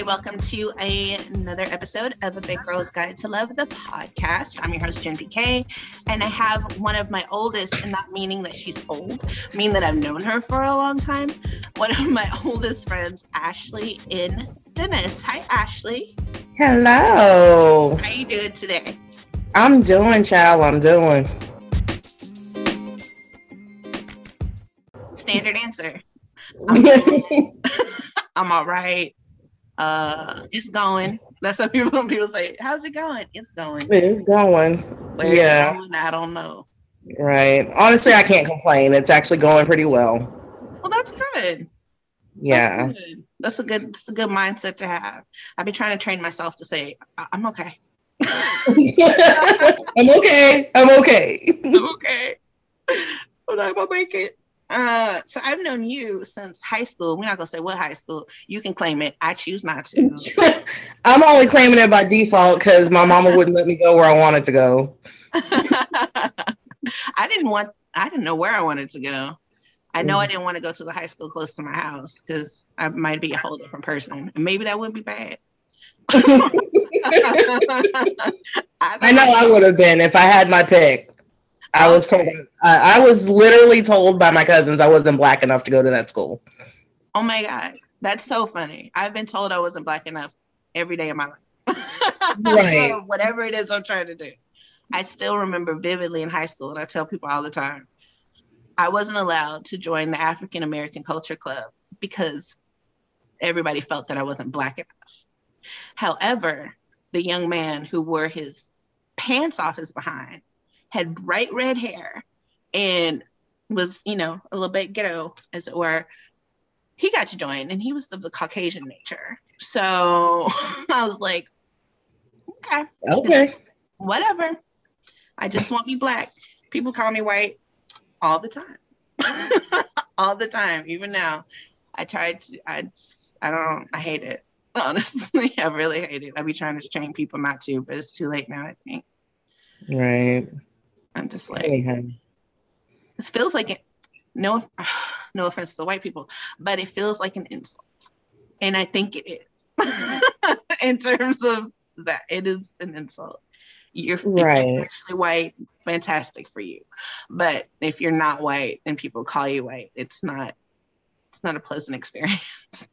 Hey, welcome to a, another episode of A Big Girl's Guide to Love, the podcast. I'm your host, Jen PK, and I have one of my oldest, and not meaning that she's old, mean that I've known her for a long time, one of my oldest friends, Ashley N. Dennis. Hi, Ashley. Hello. How you doing today? I'm doing, child. I'm doing. Standard answer. I'm, I'm all right. Uh, it's going. That's what people people say. How's it going? It's going. It's going. Where yeah. Going, I don't know. Right. Honestly, I can't complain. It's actually going pretty well. Well, that's good. Yeah. That's, good. that's a good. That's a good mindset to have. I've been trying to train myself to say I'm okay. I'm okay. I'm okay. I'm okay. But I'm gonna make it. Uh, so I've known you since high school. We're not gonna say what high school. You can claim it. I choose not to. I'm only claiming it by default because my mama wouldn't let me go where I wanted to go. I didn't want. I didn't know where I wanted to go. I know mm. I didn't want to go to the high school close to my house because I might be a whole different person, and maybe that wouldn't be bad. I, I know I would have been if I had my pick. I was told uh, I was literally told by my cousins I wasn't black enough to go to that school. Oh my god, that's so funny. I've been told I wasn't black enough every day of my life. right. Whatever it is I'm trying to do. I still remember vividly in high school, and I tell people all the time, I wasn't allowed to join the African American Culture Club because everybody felt that I wasn't black enough. However, the young man who wore his pants off his behind had bright red hair and was, you know, a little bit ghetto, as it were. He got to join and he was of the Caucasian nature. So I was like, okay. Okay. Whatever. I just want to be black. People call me white all the time. all the time. Even now. I tried to I I don't I hate it. Honestly, I really hate it. I be trying to train people not to, but it's too late now, I think. Right. I'm just like, it feels like it. No, no offense to the white people, but it feels like an insult, and I think it is. in terms of that, it is an insult. You're, right. you're actually white, fantastic for you, but if you're not white and people call you white, it's not. It's not a pleasant experience.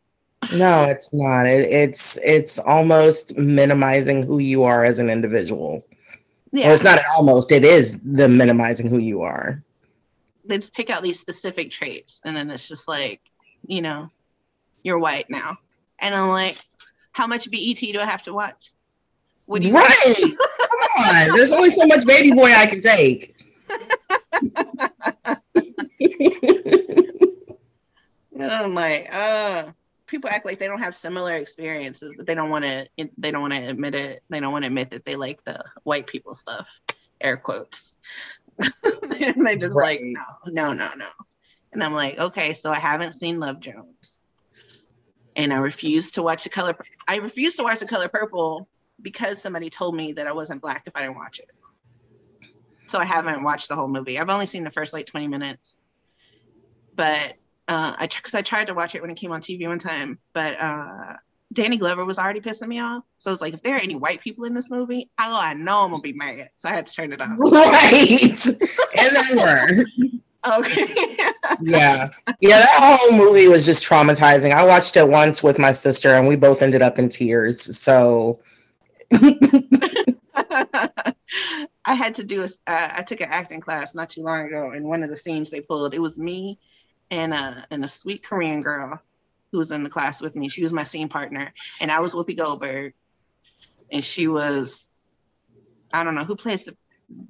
no, it's not. It, it's it's almost minimizing who you are as an individual. Yeah. Well, it's not almost, it is the minimizing who you are. They just pick out these specific traits and then it's just like, you know, you're white now. And I'm like, how much BET do I have to watch? What do you right. Come on. There's only so much baby boy I can take. I'm like, uh people act like they don't have similar experiences, but they don't want to. They don't want to admit it. They don't want to admit that they like the white people stuff. Air quotes. And they just right. like no, no, no, no. And I'm like, okay, so I haven't seen Love Jones, and I refuse to watch the color. I refuse to watch the color purple because somebody told me that I wasn't black if I didn't watch it. So I haven't watched the whole movie. I've only seen the first like 20 minutes, but uh, I because I tried to watch it when it came on TV one time, but uh, Danny Glover was already pissing me off. So it's like, if there are any white people in this movie, oh, I know I'm gonna be mad. So I had to turn it off. Right, and they were. okay. yeah, yeah. That whole movie was just traumatizing. I watched it once with my sister, and we both ended up in tears. So. I had to do a. Uh, I took an acting class not too long ago, and one of the scenes they pulled, it was me and a and a sweet Korean girl who was in the class with me. She was my scene partner, and I was Whoopi Goldberg, and she was I don't know who plays the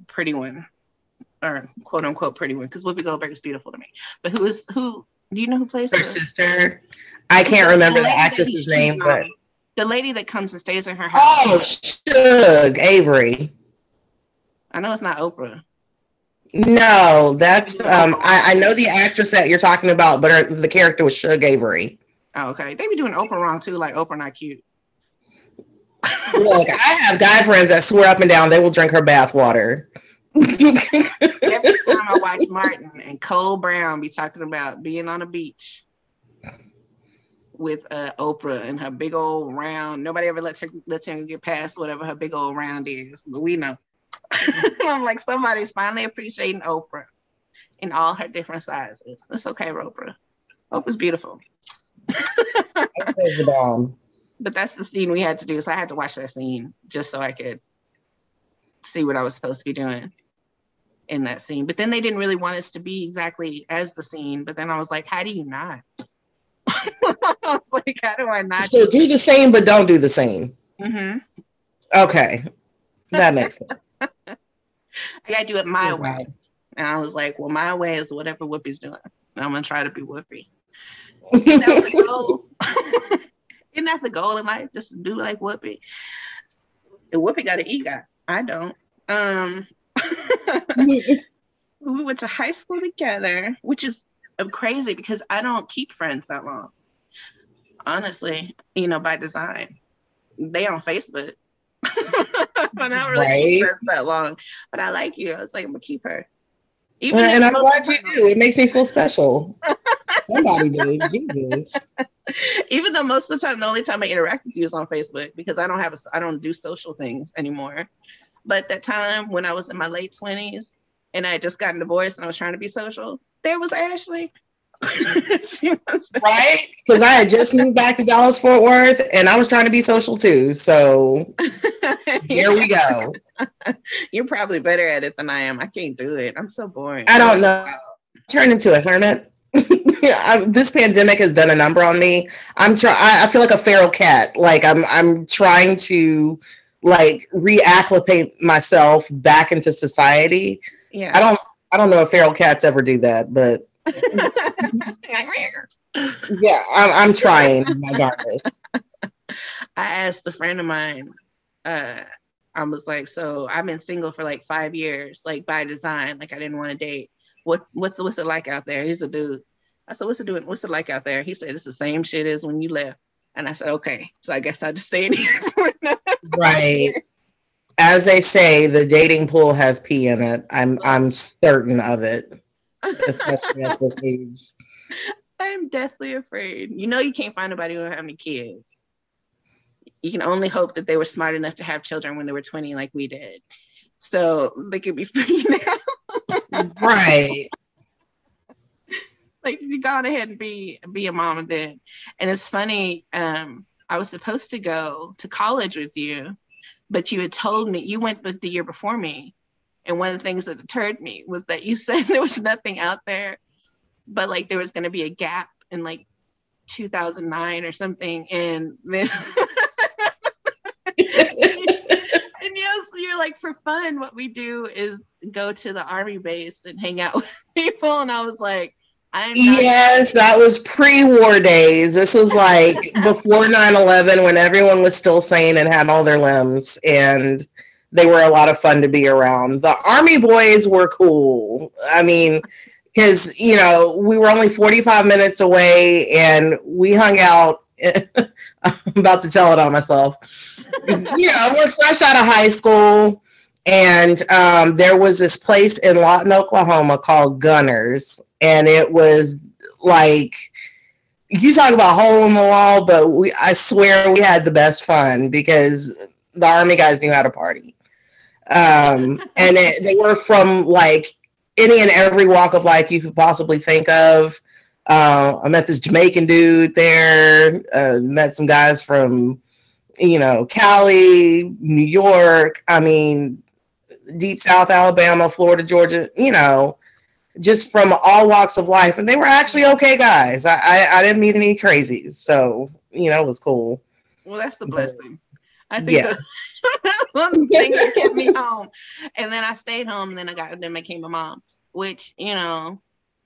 pretty one or quote unquote pretty one because Whoopi Goldberg is beautiful to me. But who is who? Do you know who plays her, her? sister? I can't remember the, the actress's name, but the lady that comes and stays in her oh, house. Oh, Shug Avery. I know it's not Oprah. No, that's um. I, I know the actress that you're talking about, but her, the character was Shug Avery. Oh, okay. They be doing Oprah wrong too, like Oprah not cute. Look, I have guy friends that swear up and down they will drink her bath water. Every time I watch Martin and Cole Brown be talking about being on a beach. with uh, Oprah and her big old round. Nobody ever lets her lets her get past whatever her big old round is, but we know. I'm like somebody's finally appreciating Oprah in all her different sizes. It's okay, Oprah. Oprah's beautiful. but that's the scene we had to do, so I had to watch that scene just so I could see what I was supposed to be doing in that scene. But then they didn't really want us to be exactly as the scene. But then I was like, how do you not? I was like, how do I not? So do, the same, but don't do the same. Mm-hmm. Okay, that makes sense. I gotta do it my way. And I was like, well, my way is whatever Whoopi's doing. And I'm gonna try to be Whoopi. Isn't that the goal? Isn't that the goal in life? Just to do like Whoopi. And Whoopi got an ego. I don't. Um, we went to high school together, which is crazy because I don't keep friends that long. Honestly, you know, by design. They on Facebook. I'm not really right. friends that long, but I like you. I was like, I'm gonna keep her. Even and I'm glad you do. It makes me feel special. Somebody did. Jesus. Even though most of the time, the only time I interact with you is on Facebook because I don't have a, I don't do social things anymore. But that time when I was in my late twenties and I had just gotten divorced and I was trying to be social, there was Ashley. Right? Because I had just moved back to Dallas Fort Worth and I was trying to be social too. So here we go. You're probably better at it than I am. I can't do it. I'm so boring. I don't know. Turn into a hermit. I, this pandemic has done a number on me. I'm trying. I feel like a feral cat. Like I'm. I'm trying to like reacclimate myself back into society. Yeah. I don't. I don't know if feral cats ever do that, but yeah, I'm, I'm trying my darkest. I asked a friend of mine. Uh, I was like, so I've been single for like five years, like by design. Like I didn't want to date. What what's what's it like out there? He's a dude. I said, what's it doing? What's it like out there? He said, it's the same shit as when you left. And I said, okay. So I guess I just stayed here. right. As they say, the dating pool has pee in it. I'm I'm certain of it especially at this age. I'm deathly afraid. You know, you can't find nobody who have any kids. You can only hope that they were smart enough to have children when they were 20, like we did. So they could be free now. right. like you go ahead and be be a mom then. And it's funny, um, I was supposed to go to college with you, but you had told me you went with the year before me and one of the things that deterred me was that you said there was nothing out there, but like there was going to be a gap in like 2009 or something. And then, and yes, you're like, for fun, what we do is go to the army base and hang out with people. And I was like, I'm yes, that was pre-war days. This was like before 9-11 when everyone was still sane and had all their limbs. And they were a lot of fun to be around. The Army boys were cool. I mean, because, you know, we were only 45 minutes away and we hung out. I'm about to tell it on myself. you know, we're fresh out of high school. And um, there was this place in Lawton, Oklahoma called Gunners. And it was like, you talk about hole in the wall, but we I swear we had the best fun because the army guys knew how to party. Um, and it, they were from like any and every walk of life you could possibly think of. Uh, I met this Jamaican dude there. Uh, met some guys from, you know, Cali, New York. I mean, deep South Alabama, Florida, Georgia. You know, just from all walks of life, and they were actually okay guys. I I, I didn't meet any crazies, so you know, it was cool. Well, that's the blessing. I think yeah. one thing that kept me home. And then I stayed home and then I got then became a mom, which, you know,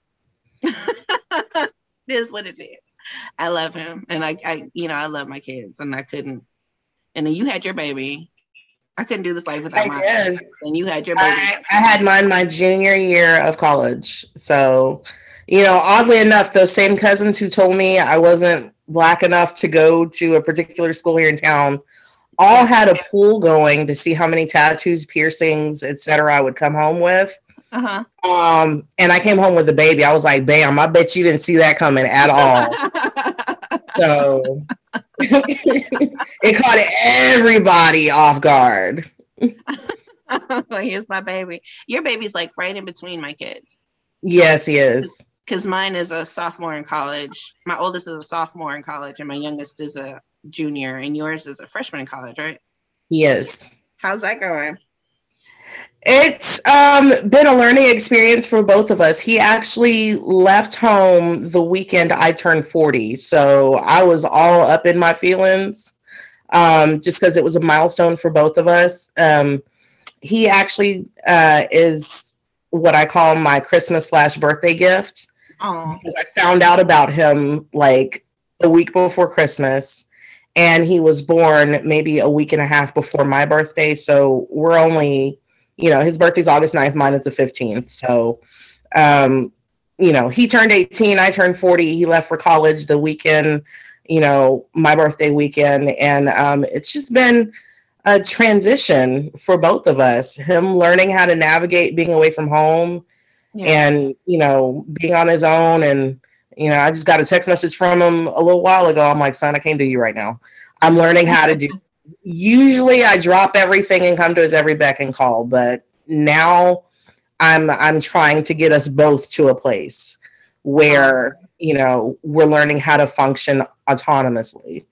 it is what it is. I love him and I, I you know, I love my kids and I couldn't and then you had your baby. I couldn't do this life without I my did. and you had your baby. I, I had mine my junior year of college. So, you know, oddly enough, those same cousins who told me I wasn't black enough to go to a particular school here in town all had a pool going to see how many tattoos, piercings, etc. I would come home with. Uh-huh. Um, and I came home with a baby. I was like, "Bam! I bet you didn't see that coming at all." so it caught everybody off guard. Here's my baby. Your baby's like right in between my kids. Yes, he is. Because mine is a sophomore in college. My oldest is a sophomore in college, and my youngest is a junior, and yours is a freshman in college, right? Yes. How's that going? It's um, been a learning experience for both of us. He actually left home the weekend I turned 40. So I was all up in my feelings um, just because it was a milestone for both of us. Um, he actually uh, is what I call my Christmas slash birthday gift. Oh. Because I found out about him like a week before Christmas and he was born maybe a week and a half before my birthday. So we're only you know, his birthday's August 9th, mine is the 15th. So, um, you know, he turned 18, I turned 40. He left for college the weekend, you know, my birthday weekend. And um, it's just been a transition for both of us. Him learning how to navigate being away from home yeah. and, you know, being on his own. And, you know, I just got a text message from him a little while ago. I'm like, son, I came to you right now. I'm learning how to do usually I drop everything and come to his every beck and call, but now I'm I'm trying to get us both to a place where you know we're learning how to function autonomously.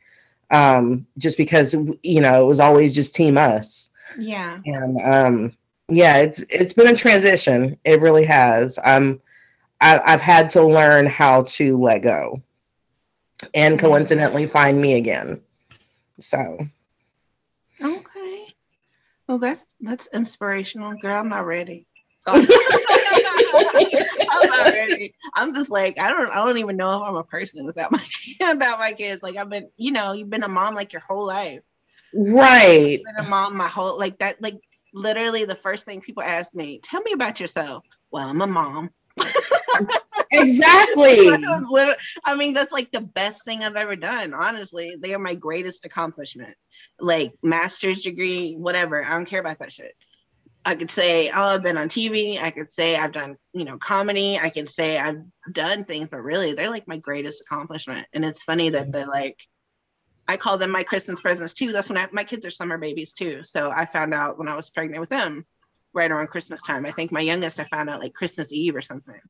Um, just because you know it was always just team us. Yeah. And um, yeah, it's it's been a transition. It really has. Um, I, I've had to learn how to let go, and mm-hmm. coincidentally find me again. So Okay. well, that's that's inspirational, girl. I'm not ready. I'm not ready. I'm just like I don't I don't even know if I'm a person without my without my kids. Like I've been, you know, you've been a mom like your whole life. Right. I've been a mom my whole like that. Like literally, the first thing people ask me, "Tell me about yourself." Well, I'm a mom. exactly. I mean, that's like the best thing I've ever done. Honestly, they are my greatest accomplishment like master's degree, whatever. I don't care about that shit. I could say, oh, I've been on TV. I could say I've done, you know, comedy. I could say I've done things, but really, they're like my greatest accomplishment. And it's funny that they're like, I call them my Christmas presents too. That's when I, my kids are summer babies too. So I found out when I was pregnant with them, right around Christmas time. I think my youngest I found out like Christmas Eve or something.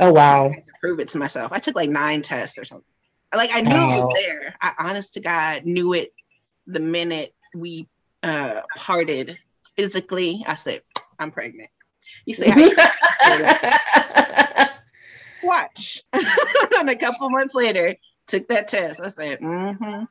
Oh wow! I had to prove it to myself. I took like nine tests or something. Like I knew oh. it was there. I honest to God knew it the minute we uh, parted physically, I said, I'm pregnant. You say, watch. and a couple months later, took that test. I said, mm-hmm.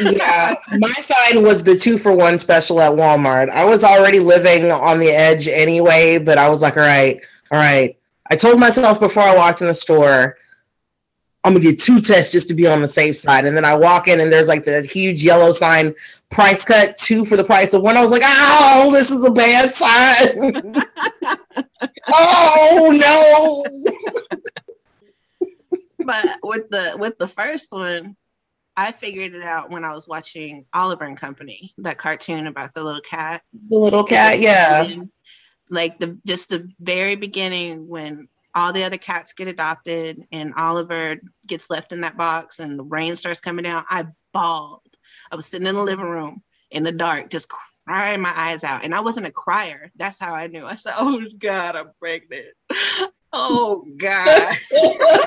Yeah, my side was the two for one special at Walmart. I was already living on the edge anyway, but I was like, all right, all right. I told myself before I walked in the store, I'm gonna get two tests just to be on the safe side. And then I walk in and there's like the huge yellow sign, price cut, two for the price of one. I was like, oh, this is a bad sign. oh no. but with the with the first one, I figured it out when I was watching Oliver and Company, that cartoon about the little cat. The little cat, yeah. Like the just the very beginning when all the other cats get adopted and Oliver gets left in that box and the rain starts coming down, I bawled. I was sitting in the living room in the dark, just crying my eyes out. And I wasn't a crier. That's how I knew. I said, Oh God, I'm pregnant. oh God.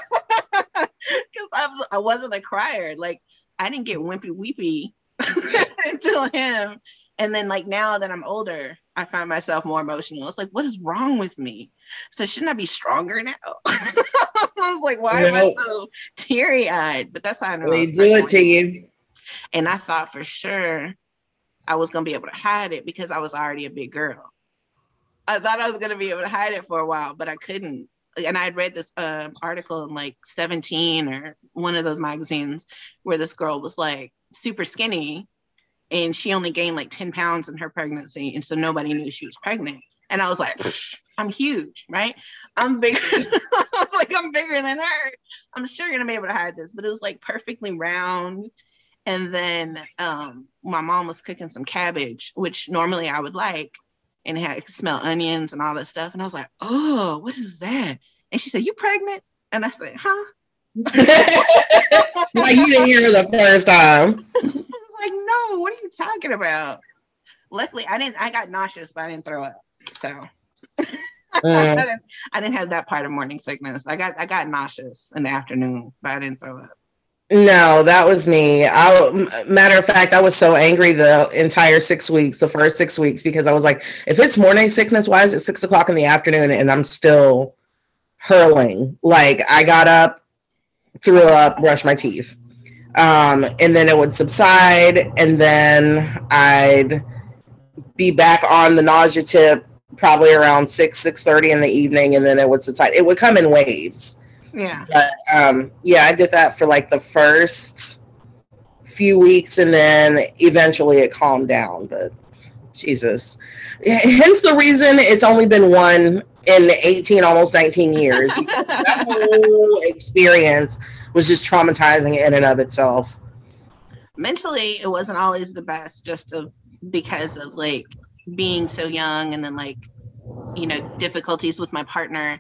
Because I, I wasn't a crier. Like I didn't get wimpy weepy until him. And then like now that I'm older, I find myself more emotional. It's like, what is wrong with me? So shouldn't I be stronger now? I was like, why am I so teary eyed? But that's how I know. They do it to you. And I thought for sure I was gonna be able to hide it because I was already a big girl. I thought I was gonna be able to hide it for a while, but I couldn't. And I had read this uh, article in like 17 or one of those magazines where this girl was like super skinny and she only gained like 10 pounds in her pregnancy and so nobody knew she was pregnant. And i was like i'm huge right? I'm bigger i was like i'm bigger than her. I'm sure gonna be able to hide this but it was like perfectly round. And then um, my mom was cooking some cabbage which normally i would like and it had it smell onions and all that stuff and i was like oh what is that and she said you pregnant and i said huh like you didn't hear the first time. I was like, no, what are you talking about? Luckily, I didn't. I got nauseous, but I didn't throw up. So mm. I, didn't, I didn't have that part of morning sickness. I got I got nauseous in the afternoon, but I didn't throw up. No, that was me. I matter of fact, I was so angry the entire six weeks, the first six weeks, because I was like, if it's morning sickness, why is it six o'clock in the afternoon and I'm still hurling? Like I got up, threw up, brushed my teeth. Um, and then it would subside, and then I'd be back on the nausea tip probably around six, six thirty in the evening, and then it would subside. It would come in waves. Yeah. But um, yeah, I did that for like the first few weeks, and then eventually it calmed down. But Jesus, hence the reason it's only been one in 18, almost 19 years. that whole experience was just traumatizing in and of itself. Mentally, it wasn't always the best, just of because of like being so young and then like you know difficulties with my partner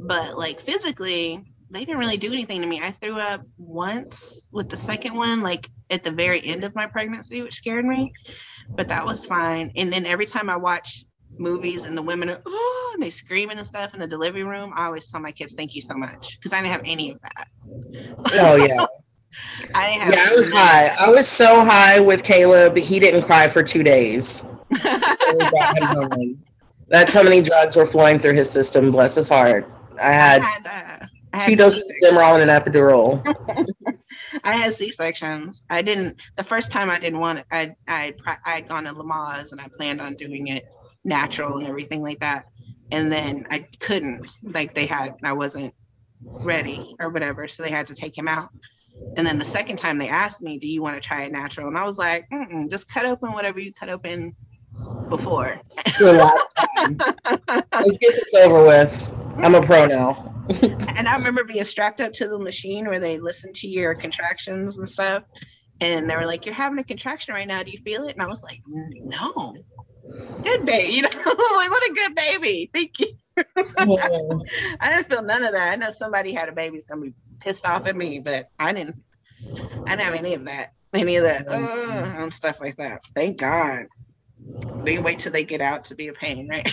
but like physically they didn't really do anything to me i threw up once with the second one like at the very end of my pregnancy which scared me but that was fine and then every time i watch movies and the women are oh and they screaming and stuff in the delivery room i always tell my kids thank you so much because i didn't have any of that oh yeah I have yeah, I was high. I was so high with Caleb, he didn't cry for two days. That's how many drugs were flowing through his system. Bless his heart. I had, I had, uh, I had two doses of Demerol and an epidural. I had C sections. I didn't. The first time I didn't want it. I I I had gone to Lamaze and I planned on doing it natural and everything like that. And then I couldn't. Like they had, I wasn't ready or whatever, so they had to take him out. And then the second time they asked me, "Do you want to try it natural?" And I was like, "Just cut open whatever you cut open before." The last time. Let's get this over with. I'm a pro now. and I remember being strapped up to the machine where they listen to your contractions and stuff. And they were like, "You're having a contraction right now. Do you feel it?" And I was like, "No." Good baby, you know, like what a good baby. Thank you. I didn't feel none of that. I know somebody had a baby that's gonna be pissed off at me, but I didn't. I didn't have any of that, any of that, uh, and stuff like that. Thank God. They wait till they get out to be a pain, right?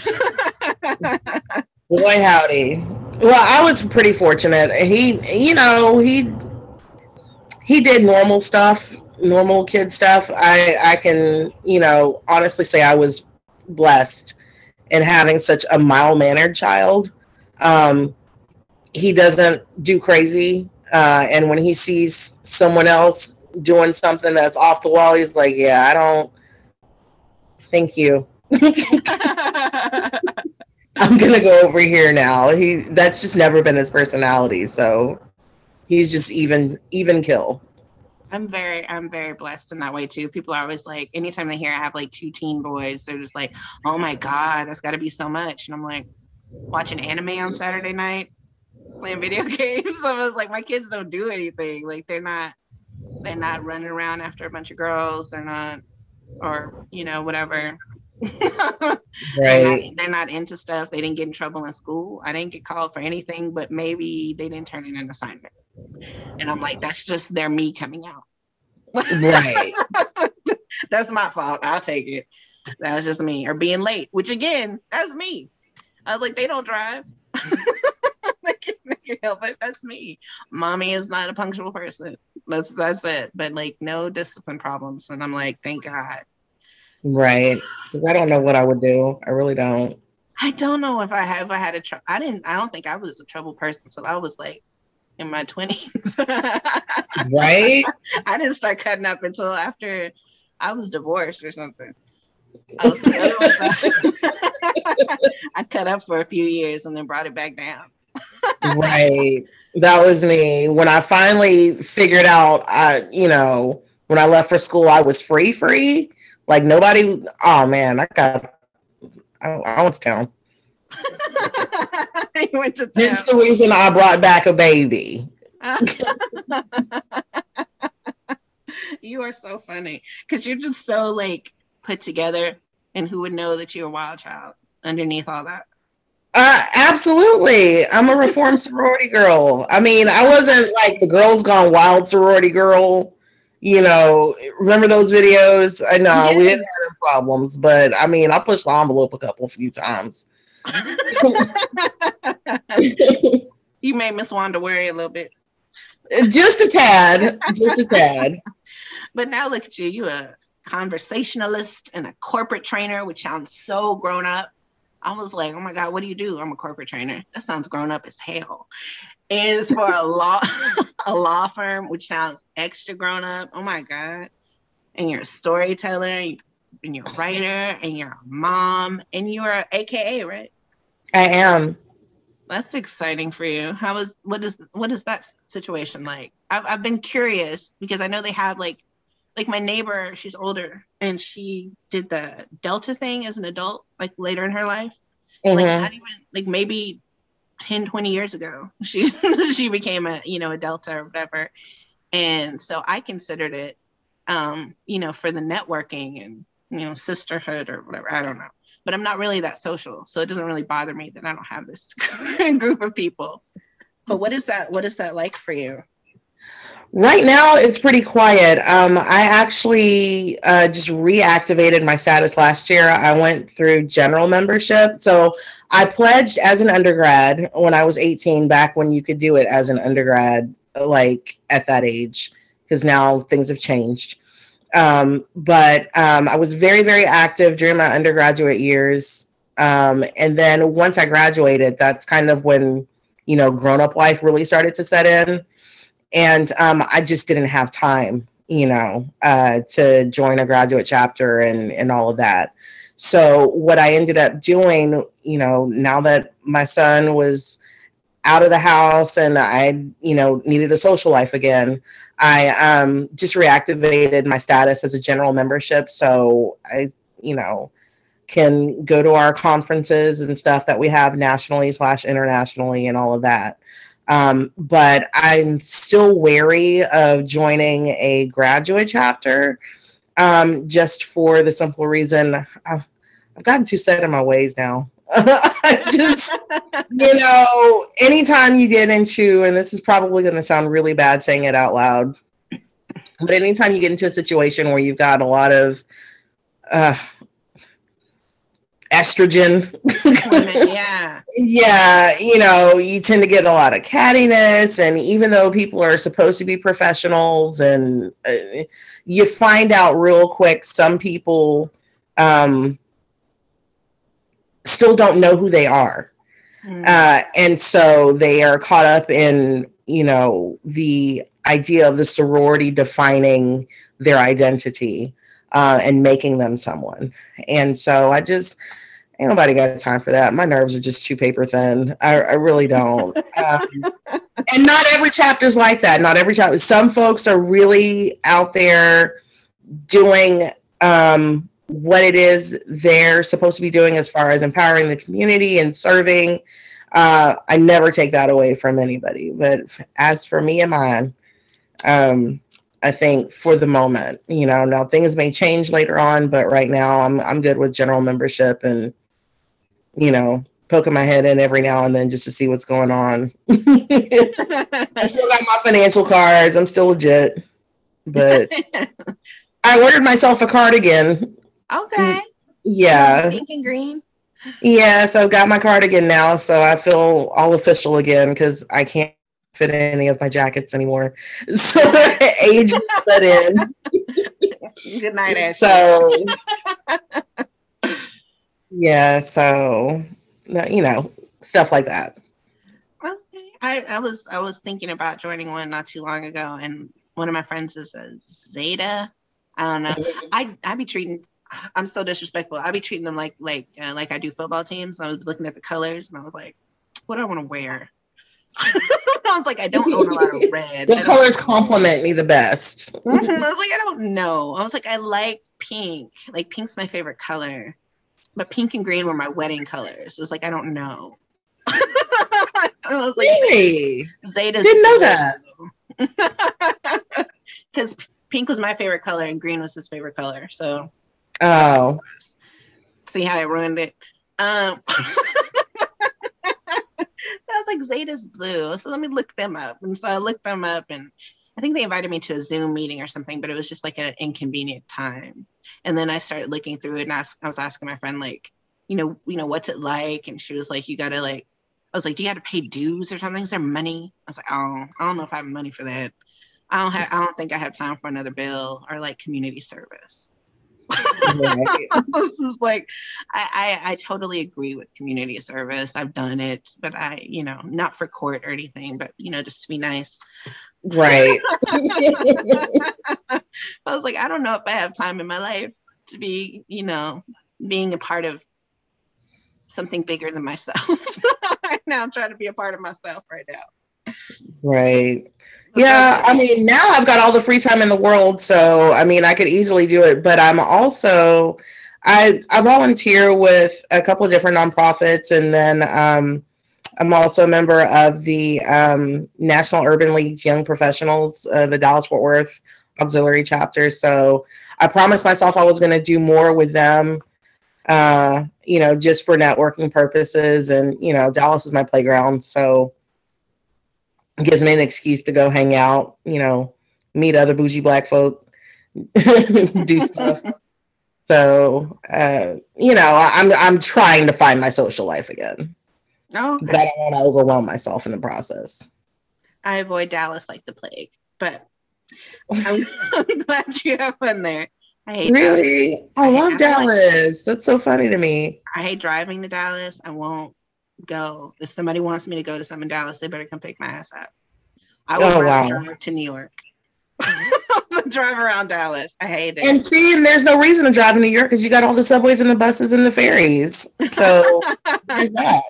Boy, howdy. Well, I was pretty fortunate. He, you know, he he did normal stuff, normal kid stuff. I I can, you know, honestly say I was blessed in having such a mild mannered child. Um, he doesn't do crazy. Uh, and when he sees someone else doing something that's off the wall, he's like, "Yeah, I don't. Thank you. I'm gonna go over here now." He that's just never been his personality. So he's just even even kill. I'm very I'm very blessed in that way too. People are always like, anytime they hear I have like two teen boys, they're just like, "Oh my god, that's got to be so much." And I'm like, watching anime on Saturday night playing video games. I was like, my kids don't do anything. Like they're not they're not running around after a bunch of girls. They're not or you know, whatever. right. they're, not, they're not into stuff. They didn't get in trouble in school. I didn't get called for anything, but maybe they didn't turn in an assignment. And I'm like, that's just their me coming out. Right. that's my fault. I'll take it. That's just me. Or being late, which again, that's me. I was like, they don't drive. can't help it. That's me. Mommy is not a punctual person. That's that's it. But like no discipline problems. And I'm like, thank God. Right. Because I don't know what I would do. I really don't. I don't know if I have if I had a tr- I didn't I don't think I was a trouble person so I was like in my 20s. right? I didn't start cutting up until after I was divorced or something. I, was, I cut up for a few years and then brought it back down right. That was me. When I finally figured out, I, you know, when I left for school, I was free, free. Like nobody, oh man, I got, I, I went to town. you went to town. That's the reason I brought back a baby. you are so funny because you're just so like put together and who would know that you're a wild child underneath all that Uh, absolutely. I'm a reformed sorority girl. I mean, I wasn't like the girls gone wild sorority girl. You know, remember those videos? I know yes. we didn't have problems, but I mean, I pushed the envelope a couple few times. you made Miss Wanda worry a little bit. Just a tad. Just a tad. but now look at you. You a conversationalist and a corporate trainer, which sounds so grown up. I was like, oh my God, what do you do? I'm a corporate trainer. That sounds grown up as hell. And it's for a law a law firm, which sounds extra grown up. Oh my God. And you're a storyteller and you're a writer and you're a mom and you're a AKA, right? I am. That's exciting for you. How is what is what is that situation like? I've I've been curious because I know they have like like my neighbor, she's older and she did the Delta thing as an adult, like later in her life. Mm-hmm. Like not even like maybe 10, 20 years ago. She she became a, you know, a Delta or whatever. And so I considered it um, you know, for the networking and, you know, sisterhood or whatever. I don't know but I'm not really that social. So it doesn't really bother me that I don't have this group of people. But what is that? What is that like for you? Right now, it's pretty quiet. Um, I actually uh, just reactivated my status last year. I went through general membership. So I pledged as an undergrad when I was 18, back when you could do it as an undergrad, like at that age, because now things have changed. Um, but um, I was very, very active during my undergraduate years. Um, and then once I graduated, that's kind of when, you know, grown up life really started to set in. And um, I just didn't have time, you know, uh, to join a graduate chapter and, and all of that. So what I ended up doing, you know, now that my son was out of the house and I, you know, needed a social life again, I um, just reactivated my status as a general membership. So I, you know, can go to our conferences and stuff that we have nationally slash internationally and all of that. Um, but I'm still wary of joining a graduate chapter um, just for the simple reason I've, I've gotten too set in my ways now. just you know anytime you get into and this is probably going to sound really bad saying it out loud but anytime you get into a situation where you've got a lot of uh, estrogen yeah yeah you know you tend to get a lot of cattiness and even though people are supposed to be professionals and uh, you find out real quick some people um, still don't know who they are. Mm. Uh, and so they are caught up in, you know, the idea of the sorority defining their identity uh, and making them someone. And so I just, ain't nobody got time for that. My nerves are just too paper thin. I, I really don't. um, and not every chapter's like that. Not every chapter. Some folks are really out there doing um, what it is they're supposed to be doing as far as empowering the community and serving. Uh, I never take that away from anybody. But as for me and mine, um, I think for the moment, you know, now things may change later on, but right now I'm I'm good with general membership and you know poking my head in every now and then just to see what's going on. I still got my financial cards. I'm still legit, but I ordered myself a cardigan Okay. Yeah. Pink and green. Yeah, so I've got my cardigan now, so I feel all official again because I can't fit any of my jackets anymore. So age set in. Good night, Ashley. So yeah, so you know, stuff like that. Okay. I, I was I was thinking about joining one not too long ago, and one of my friends is a Zeta. I don't know. I I be treating I'm so disrespectful. I be treating them like like uh, like I do football teams. I was looking at the colors and I was like, what do I want to wear? I was like, I don't own a lot of red. What colors complement me the best? I was like, I don't know. I was like, I like pink. Like pink's my favorite color, but pink and green were my wedding colors. It's like I don't know. I was like, really? Zeta didn't know that because pink was my favorite color and green was his favorite color. So Oh. See how I ruined it? Um, like Zeta's blue. So let me look them up. And so I looked them up and I think they invited me to a Zoom meeting or something, but it was just like an inconvenient time. And then I started looking through it and ask, I was asking my friend, like, you know, you know, what's it like? And she was like, you gotta like, I was like, do you gotta pay dues or something? Is there money? I was like, oh, I don't know if I have money for that. I don't have, I don't think I have time for another bill or like community service. Right. this is like, I, I, I totally agree with community service. I've done it, but I, you know, not for court or anything, but you know, just to be nice. Right. I was like, I don't know if I have time in my life to be, you know, being a part of something bigger than myself. right now, I'm trying to be a part of myself right now. Right. Yeah, I mean, now I've got all the free time in the world, so I mean, I could easily do it. But I'm also, I I volunteer with a couple of different nonprofits, and then um, I'm also a member of the um, National Urban League's Young Professionals, uh, the Dallas Fort Worth auxiliary chapter. So I promised myself I was going to do more with them, uh, you know, just for networking purposes. And, you know, Dallas is my playground. So gives me an excuse to go hang out, you know, meet other bougie black folk, do stuff. So, uh, you know, I'm, I'm trying to find my social life again. Oh, okay. But I don't want to overwhelm myself in the process. I avoid Dallas like the plague, but I'm, I'm glad you have fun there. I hate really? Dallas. I love I Dallas. That's so funny to me. I hate driving to Dallas. I won't go. If somebody wants me to go to some in Dallas, they better come pick my ass up. I would Oh, rather wow. drive to New York. drive around Dallas. I hate it. And see, and there's no reason to drive to New York because you got all the subways and the buses and the ferries. So there's that.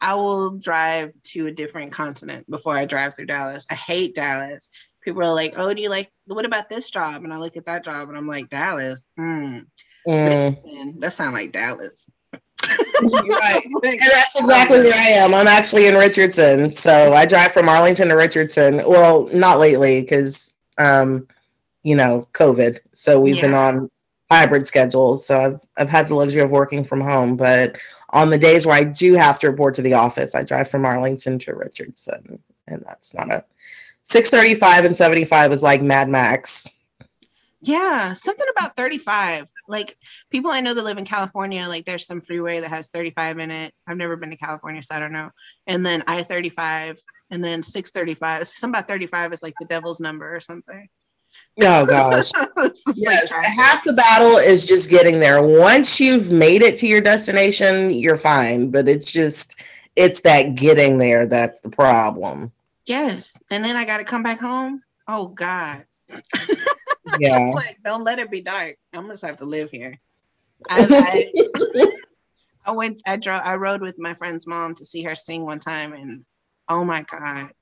I will drive to a different continent before I drive through Dallas. I hate Dallas. People are like, "Oh, do you like? What about this job?" And I look at that job, and I'm like, "Dallas, mm, Mm. man, that sound like Dallas." Right. And that's exactly where I am. I'm actually in Richardson. So I drive from Arlington to Richardson. Well, not lately because, um, you know, COVID. So we've been on hybrid schedules. So I've, I've had the luxury of working from home. But on the days where I do have to report to the office, I drive from Arlington to Richardson. And that's not a 635 and 75 is like Mad Max. Yeah, something about 35. Like people I know that live in California, like there's some freeway that has 35 in it. I've never been to California, so I don't know. And then I 35 and then 635. Some about 35 is like the devil's number or something. Oh, gosh. Yes, like, half the battle is just getting there. Once you've made it to your destination, you're fine. But it's just, it's that getting there that's the problem. yes. And then I got to come back home. Oh God. Yeah. like, don't let it be dark. I'm just have to live here. I, I, I went. I drove. I rode with my friend's mom to see her sing one time, and oh my god,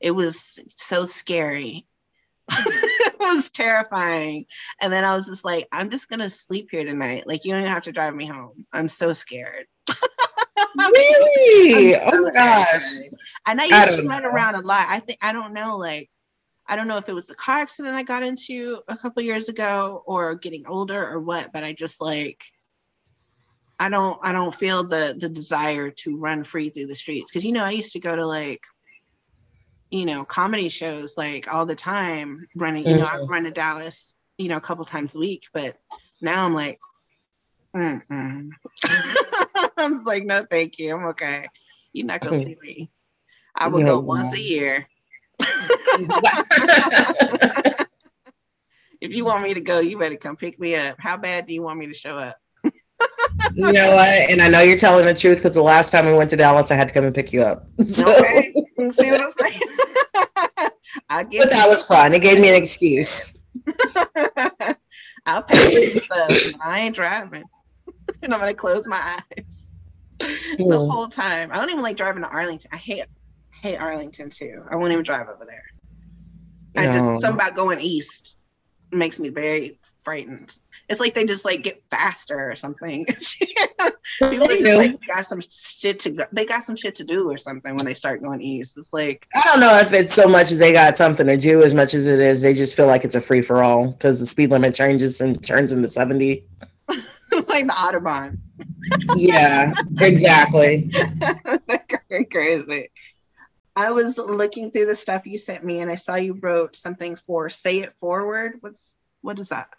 it was so scary. it was terrifying. And then I was just like, I'm just gonna sleep here tonight. Like you don't even have to drive me home. I'm so scared. really? So Oh my gosh. terrified. And I I used to run know. around a lot. I think I don't know, like I don't know if it was the car accident I got into a couple years ago or getting older or what, but I just like I don't I don't feel the the desire to run free through the streets. Cause you know, I used to go to like you know, comedy shows like all the time running, you know, I Mhm. run to Dallas, you know, a couple times a week, but now I'm like. I'm just like, no, thank you. I'm okay. You're not gonna see me. I would No, go once a year. If you want me to go, you better come pick me up. How bad do you want me to show up? you know what? And I know you're telling the truth because the last time we went to Dallas, I had to come and pick you up. So, Okay. See what I'm saying? I'll give but that was fun. It gave me an excuse. I'll pay for stuff. I ain't driving. and I'm gonna close my eyes the whole time. I don't even like driving to Arlington. I hate hate Arlington too. I won't even drive over there. I just something about going east makes me very frightened. It's like they just like get faster or something. People just, like got some shit to go. They got some shit to do or something when they start going east. It's like I don't know if it's so much as they got something to do as much as it is they just feel like it's a free for all because the speed limit changes and turns into 70. like the Autobahn. Yeah, exactly. Crazy. I was looking through the stuff you sent me and I saw you wrote something for Say It Forward. What's what is that?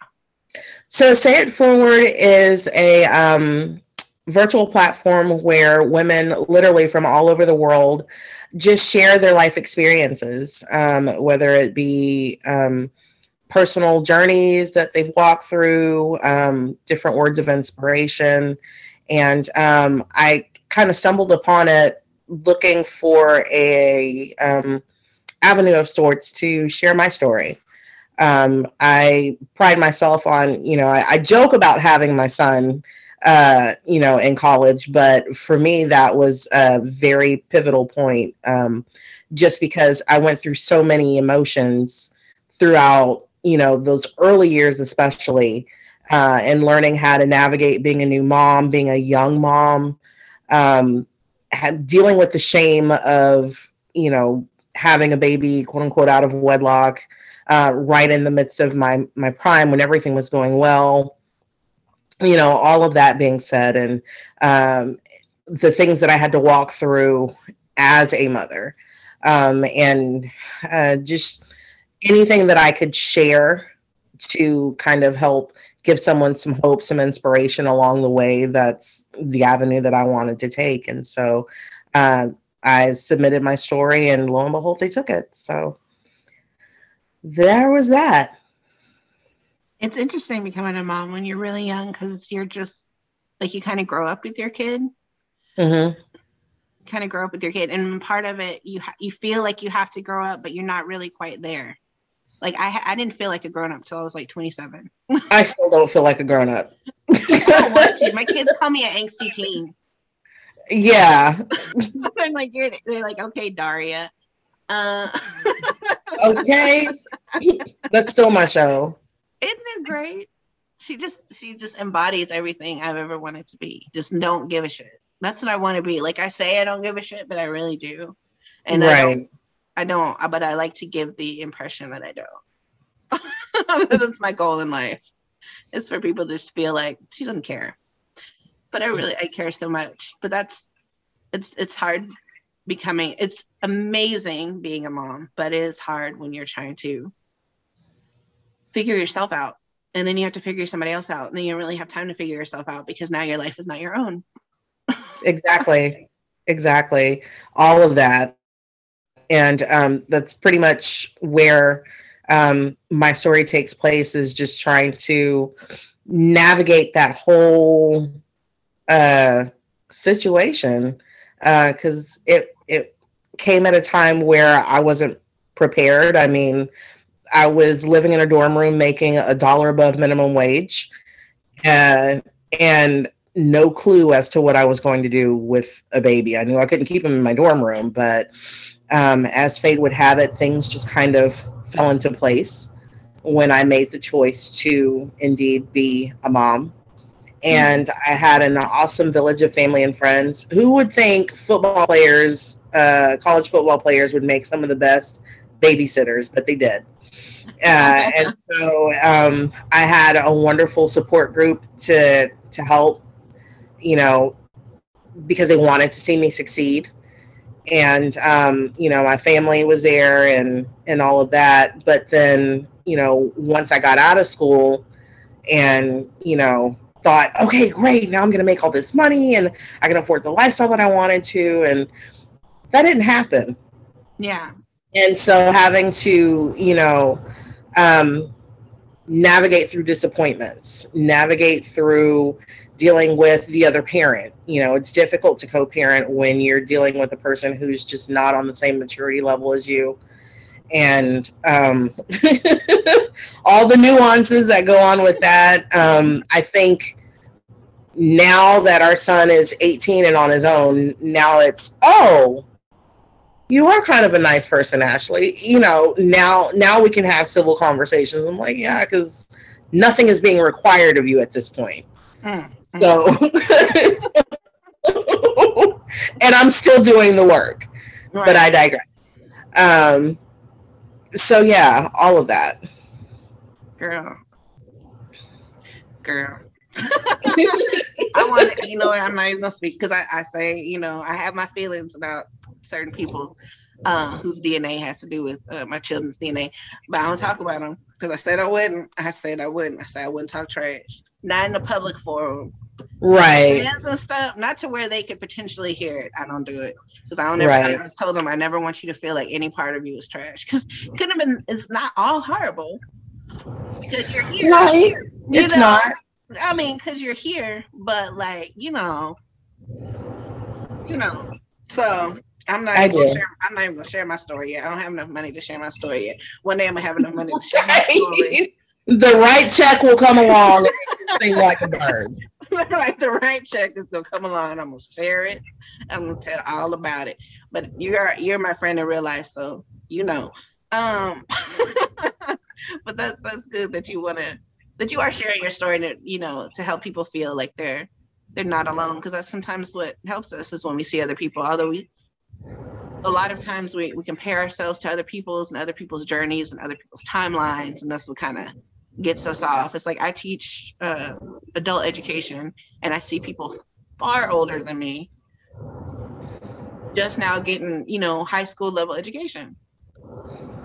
So Say It Forward is a um, virtual platform where women literally from all over the world just share their life experiences, um, whether it be um, personal journeys that they've walked through, um, different words of inspiration. And um, I kind of stumbled upon it looking for a um, avenue of sorts to share my story. Um, I pride myself on, you know, I, I joke about having my son uh, you know, in college. But for me, that was a very pivotal point, um, just because I went through so many emotions throughout, you know, those early years, especially, uh, and learning how to navigate being a new mom, being a young mom, um, dealing with the shame of, you know, having a baby, quote unquote, out of wedlock. Uh, right in the midst of my my prime when everything was going well you know, all of that being said, and um, the things that I had to walk through as a mother, um, and uh, just anything that I could share to kind of help give someone some hope, some inspiration along the way. That's the avenue that I wanted to take. And so uh, I submitted my story, and lo and behold, they took it. So there was that. It's interesting becoming a mom when you're really young because you're just like you kind of grow up with your kid. Mm-hmm. Kind of grow up with your kid, and part of it you ha- you feel like you have to grow up, but you're not really quite there. Like I I didn't feel like a grown up till I was like 27. I still don't feel like a grown up. My kids call me an angsty teen. Yeah. I'm like you're, they're like okay Daria. Uh... okay. That's still my show. Isn't it great? She just she just embodies everything I've ever wanted to be. Just don't give a shit. That's what I want to be. Like I say I don't give a shit, but I really do. And right. I don't I don't, uh, but I like to give the impression that I don't. That's my goal in life. Is for people to just feel like she doesn't care. But I really I care so much. But that's it's it's hard becoming it's amazing being a mom, but it is hard when you're trying to figure yourself out and then you have to figure somebody else out and then you really have time to figure yourself out because now your life is not your own exactly exactly all of that and um, that's pretty much where um, my story takes place is just trying to navigate that whole uh, situation because uh, it it came at a time where I wasn't prepared. I mean, I was living in a dorm room making a dollar above minimum wage uh, and no clue as to what I was going to do with a baby. I knew I couldn't keep him in my dorm room, but um, as fate would have it, things just kind of fell into place when I made the choice to indeed be a mom. And I had an awesome village of family and friends. Who would think football players, uh, college football players, would make some of the best babysitters? But they did. Uh, and so um, I had a wonderful support group to to help, you know, because they wanted to see me succeed, and um, you know, my family was there and and all of that. But then, you know, once I got out of school, and you know, thought, okay, great, now I'm going to make all this money and I can afford the lifestyle that I wanted to, and that didn't happen. Yeah. And so having to, you know, um, navigate through disappointments, navigate through dealing with the other parent. You know, it's difficult to co parent when you're dealing with a person who's just not on the same maturity level as you. And um, all the nuances that go on with that. Um, I think now that our son is 18 and on his own, now it's, oh, you are kind of a nice person, Ashley. You know, now now we can have civil conversations. I'm like, yeah, because nothing is being required of you at this point. Mm. So, and I'm still doing the work, right. but I digress. Um, so yeah, all of that. Girl, girl. I want to, you know, I'm not even gonna speak because I, I say, you know, I have my feelings about certain people. uh, whose DNA has to do with uh, my children's DNA. But I don't talk about them because I said I wouldn't. I said I wouldn't. I said I wouldn't talk trash. Not in the public forum. Right. hands and stuff, not to where they could potentially hear it. I don't do it because I don't ever. Right. I just told them I never want you to feel like any part of you is trash because it could have been. It's not all horrible because you're here. Right. You It's know, not. I mean, because you're here, but like you know, you know. So I'm not. I even gonna share, I'm not even gonna share my story yet. I don't have enough money to share my story yet. One day I'm gonna have enough money to share my story. the right check will come along sing like a bird. like the right check is gonna come along. I'm gonna share it. I'm gonna tell all about it. But you're you're my friend in real life, so you know. Um, but that's that's good that you wanna that you are sharing your story to you know to help people feel like they're they're not alone because that's sometimes what helps us is when we see other people. Although we a lot of times we, we compare ourselves to other people's and other people's journeys and other people's timelines, and that's what kind of gets us off. It's like I teach uh, adult education, and I see people far older than me just now getting, you know, high school level education,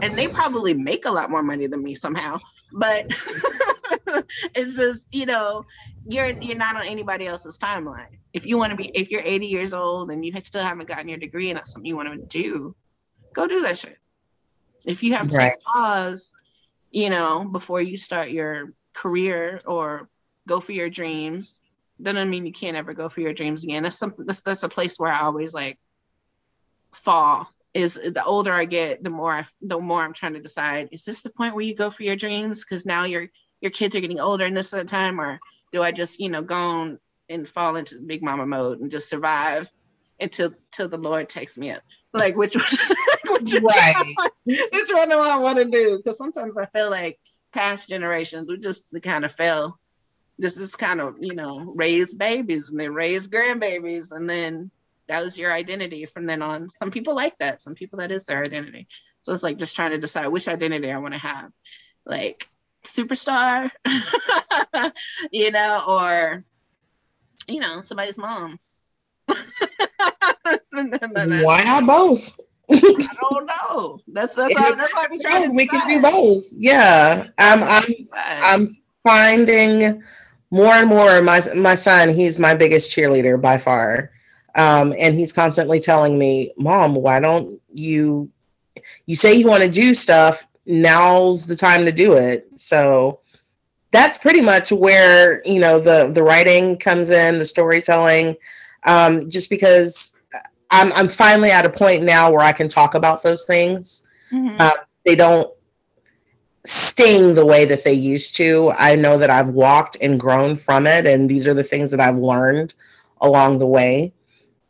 and they probably make a lot more money than me somehow. But it's just, you know, you're you're not on anybody else's timeline. If you want to be, if you're 80 years old and you still haven't gotten your degree and that's something you want to do, go do that shit. If you have to Right. pause, you know, before you start your career or go for your dreams, that doesn't mean you can't ever go for your dreams again. That's something that's that's a place where I always like fall. Is the older I get, the more I the more I'm trying to decide, is this the point where you go for your dreams? Because now your your kids are getting older and this is the time, or do I just, you know, go on and fall into big mama mode and just survive until till the Lord takes me up? Like which one, which, Right. which one do I want to do? Because sometimes I feel like past generations we just we kind of fell. Just this kind of, you know, raise babies and they raise grandbabies and then that was your identity from then on. Some people like that. Some people that is their identity. So it's like just trying to decide which identity I want to have. Like superstar, you know, or you know, somebody's mom. Why not both? I don't know. That's that's why, that's why we trying to we can do both. Yeah. I'm I'm I'm finding more and more my my son, he's my biggest cheerleader by far. Um, and he's constantly telling me, Mom, why don't you you say you want to do stuff, now's the time to do it. So that's pretty much where, you know, the the writing comes in, the storytelling. Um, just because I'm I'm finally at a point now where I can talk about those things Mhm. uh, they don't sting the way that they used to. I know that I've walked and grown from it, and these are the things that I've learned along the way.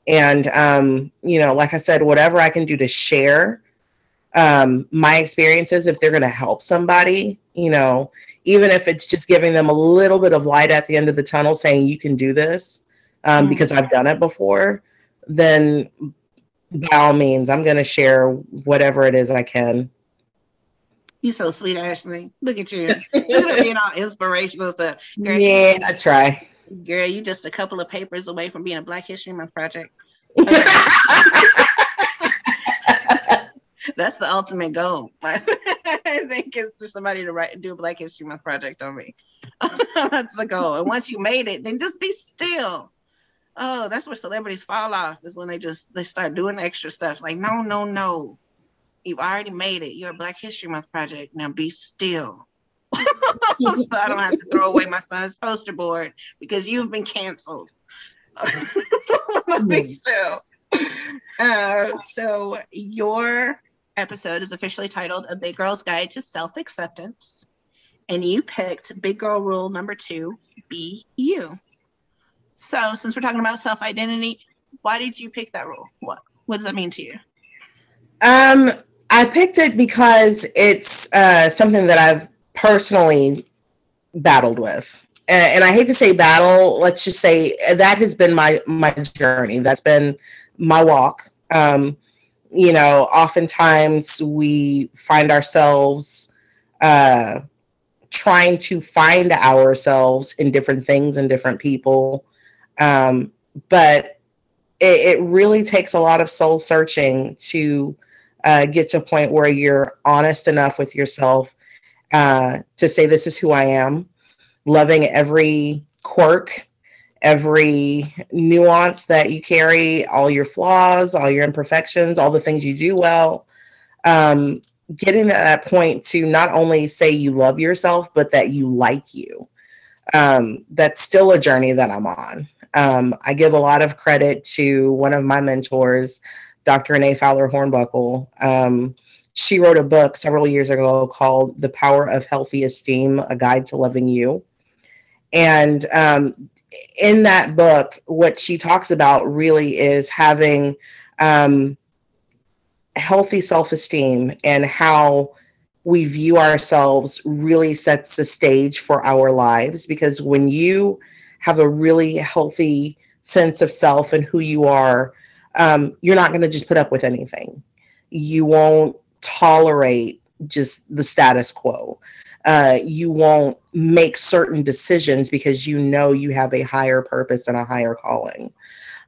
And um, you know, like I said, whatever I can do to share um, my experiences, if they're going to help somebody, you know, even if it's just giving them a little bit of light at the end of the tunnel, saying you can do this um, Mhm. because I've done it before, then by all means, I'm going to share whatever it is I can. You're so sweet, Ashley. Look at you. At being all inspirational stuff. Girl, Yeah, I try. girl, you're just a couple of papers away from being a Black History Month project. That's the ultimate goal. I think is for somebody to write and do a Black History Month project on me. that's the goal. And once you made it, then just be still. Oh, that's where celebrities fall off is when they just they start doing extra stuff. Like, no, no, no. You've already made it. You're a Black History Month project. Now be still. so I don't have to throw away my son's poster board because you've been canceled. be still. Uh, so your episode is officially titled A Big Girl's Guide to Self Acceptance. And you picked Big Girl Rule number two be you. So, since we're talking about self identity, why did you pick that rule? What What does that mean to you? Um, I picked it because it's uh, something that I've personally battled with. And, and I hate to say battle, let's just say that has been my my journey. That's been my walk. Um, you know, oftentimes we find ourselves uh, trying to find ourselves in different things and different people. Um, but it, it really takes a lot of soul searching to uh, get to a point where you're honest enough with yourself uh, to say, This is who I am, loving every quirk, every nuance that you carry, all your flaws, all your imperfections, all the things you do well. Um, getting to that point to not only say you love yourself, but that you like you. Um, that's still a journey that I'm on. Um, I give a lot of credit to one of my mentors, Dr. Renee Fowler Hornbuckle. Um, she wrote a book several years ago called The Power of Healthy Esteem A Guide to Loving You. And um, in that book, what she talks about really is having um, healthy self esteem and how we view ourselves really sets the stage for our lives. Because when you have a really healthy sense of self and who you are, um, you're not going to just put up with anything. You won't tolerate just the status quo. Uh, you won't make certain decisions because you know you have a higher purpose and a higher calling.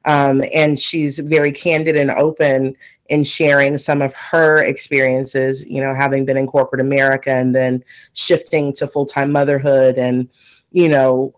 Um, and she's very candid and open in sharing some of her experiences, you know, having been in corporate America and then shifting to full time motherhood and, you know,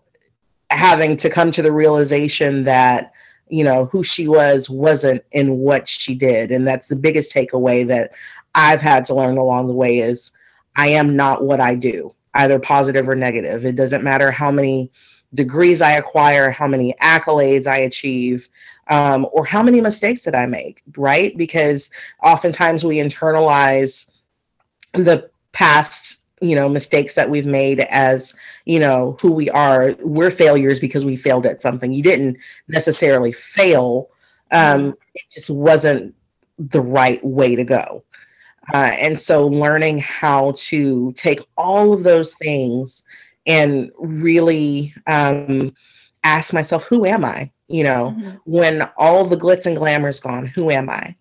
having to come to the realization that you know who she was wasn't in what she did. And that's the biggest takeaway that i've had to learn along the way is i am not what i do either positive or negative. It doesn't matter how many degrees i acquire how many accolades i achieve um, or how many mistakes that i make right? Because oftentimes we internalize the past you know mistakes that we've made as you know who we are. We're failures because we failed at something. You didn't necessarily fail um, it just wasn't the right way to go. Uh, and so learning how to take all of those things and really um, ask myself who am i? You know mm-hmm. when all the glitz and glamour is gone who am i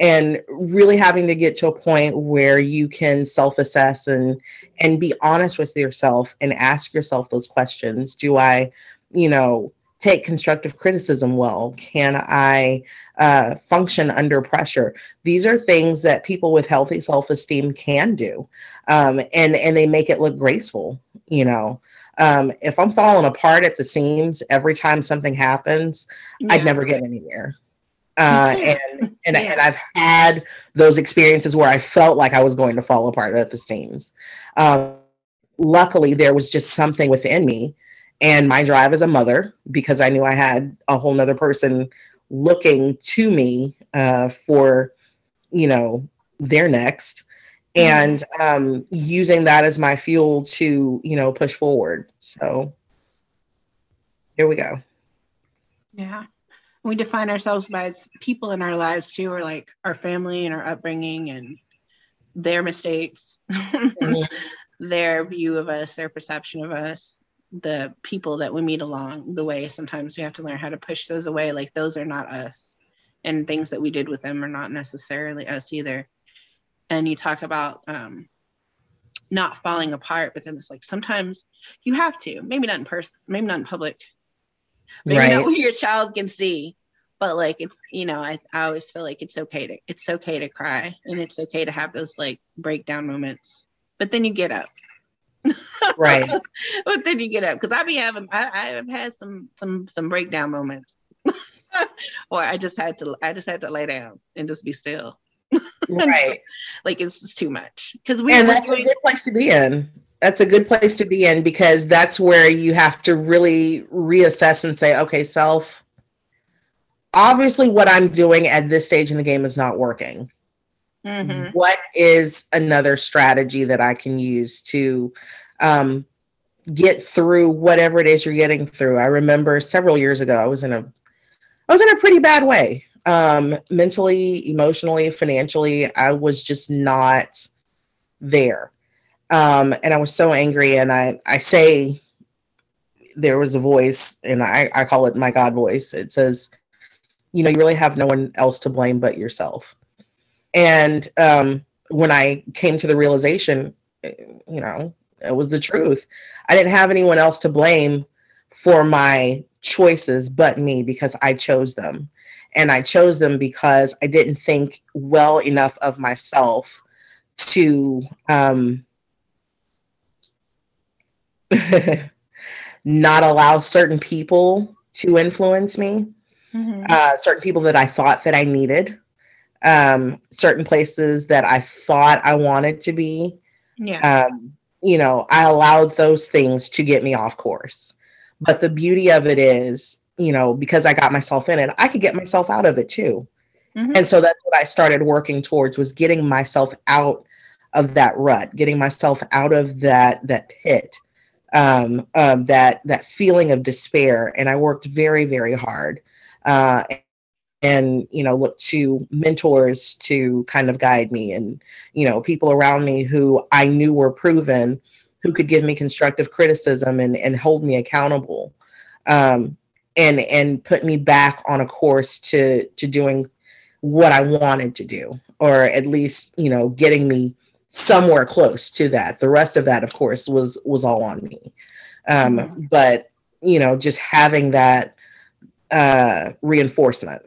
and really having to get to a point where you can self-assess and and be honest with yourself and ask yourself those questions. Do i you know take constructive criticism well? Can i uh, function under pressure? These are things that people with healthy self-esteem can do um, and and they make it look graceful you know. Um, if i'm falling apart at the seams every time something happens yeah. i'd never get anywhere uh, and and, yeah. and, I've had those experiences where I felt like I was going to fall apart at the seams. Um, luckily, there was just something within me and my drive as a mother because I knew I had a whole nother person looking to me uh, for, you know, their next mm-hmm. and um, using that as my fuel to, you know, push forward. So here we go. Yeah we define ourselves by people in our lives too, or like our family and our upbringing and their mistakes, mm-hmm. their view of us, their perception of us, the people that we meet along the way. Sometimes we have to learn how to push those away. Like those are not us. And things that we did with them are not necessarily us either. And you talk about um, not falling apart, but then it's like sometimes you have to, maybe not in person, maybe not in public, maybe right. not what your child can see but like it's you know I, I always feel like it's okay to it's okay to cry and it's okay to have those like breakdown moments but then you get up. Right. But then you get up because i be having I, i've had some some some breakdown moments. Or i just had to i just had to lay down and just be still. Right. Like it's just too much because we and that's doing, a good place to be in that's a good place to be in because that's where you have to really reassess and say, okay, self, obviously what I'm doing at this stage in the game is not working. Mm-hmm. What is another strategy that I can use to um, get through whatever it is you're getting through? I remember several years ago, I was in a, I was in a pretty bad way, um, mentally, emotionally, financially. I was just not there um, and I was so angry. And I, I say, there was a voice, and I, I call it my God voice. It says, you know, you really have no one else to blame but yourself. And um, when I came to the realization, you know, it was the truth. I didn't have anyone else to blame for my choices but me because I chose them. And I chose them because I didn't think well enough of myself to um, not allow certain people to influence me, mm-hmm. uh, certain people that I thought that I needed, um, certain places that I thought I wanted to be. Yeah. Um, you know, I allowed those things to get me off course. But the beauty of it is, you know, because I got myself in it, I could get myself out of it too. Mm-hmm. And so that's what I started working towards was getting myself out of that rut, getting myself out of that that pit, um, um, that that feeling of despair. And I worked very, very hard. Uh, and you know look to mentors to kind of guide me and you know people around me who i knew were proven who could give me constructive criticism and, and hold me accountable um, and and put me back on a course to to doing what i wanted to do or at least you know getting me somewhere close to that the rest of that of course was was all on me um, mm-hmm. but you know just having that uh, reinforcement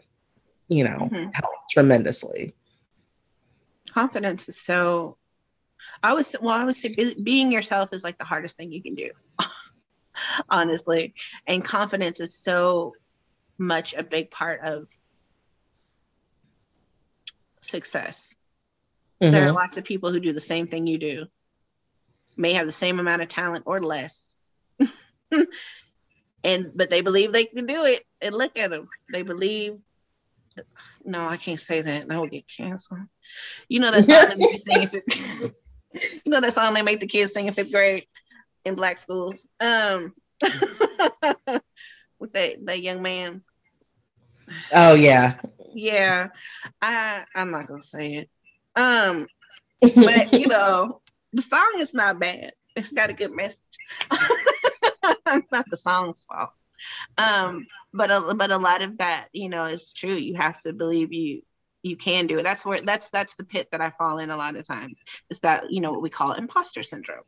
you know, mm-hmm. help tremendously. Confidence is so. I was well. I would say being yourself is like the hardest thing you can do, honestly. And confidence is so much a big part of success. Mm-hmm. There are mm-hmm. lots of people who do the same thing you do, may have the same amount of talent or less. and but they believe they can do it and look at them they believe no, I can't say that. That would get canceled. You know that's song they sing fifth, You know that song they make the kids sing in fifth grade in black schools. Um, with that that young man. Oh yeah. Yeah, I I'm not gonna say it. Um, but you know the song is not bad. It's got a good message. it's not the song's fault. Um, but a, but a lot of that, you know, is true. You have to believe you you can do it. That's where that's that's the pit that I fall in a lot of times. Is that you know what we call imposter syndrome.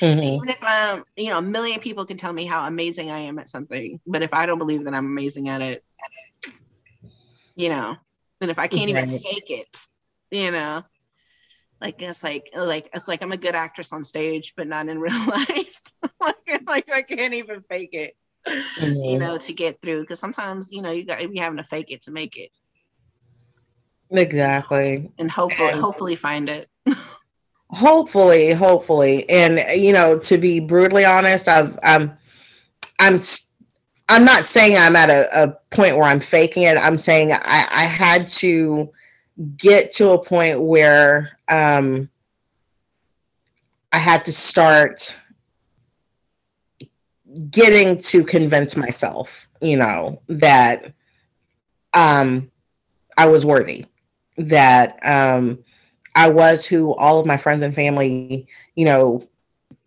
Mm-hmm. Even if um you know a million people can tell me how amazing I am at something, but if I don't believe that I'm amazing at it, you know, and if I can't right. even fake it, you know, like it's like like it's like I'm a good actress on stage, but not in real life. like, like I can't even fake it mm-hmm. you know, to get through. Because sometimes, you know, you got you having to fake it to make it. Exactly. And hopefully, and hopefully find it. hopefully, hopefully, and you know, to be brutally honest, I've I'm I'm I'm not saying I'm at a, a point where I'm faking it. I'm saying I, I had to get to a point where um, I had to start getting to convince myself, you know, that um, I was worthy, that um, I was who all of my friends and family, you know,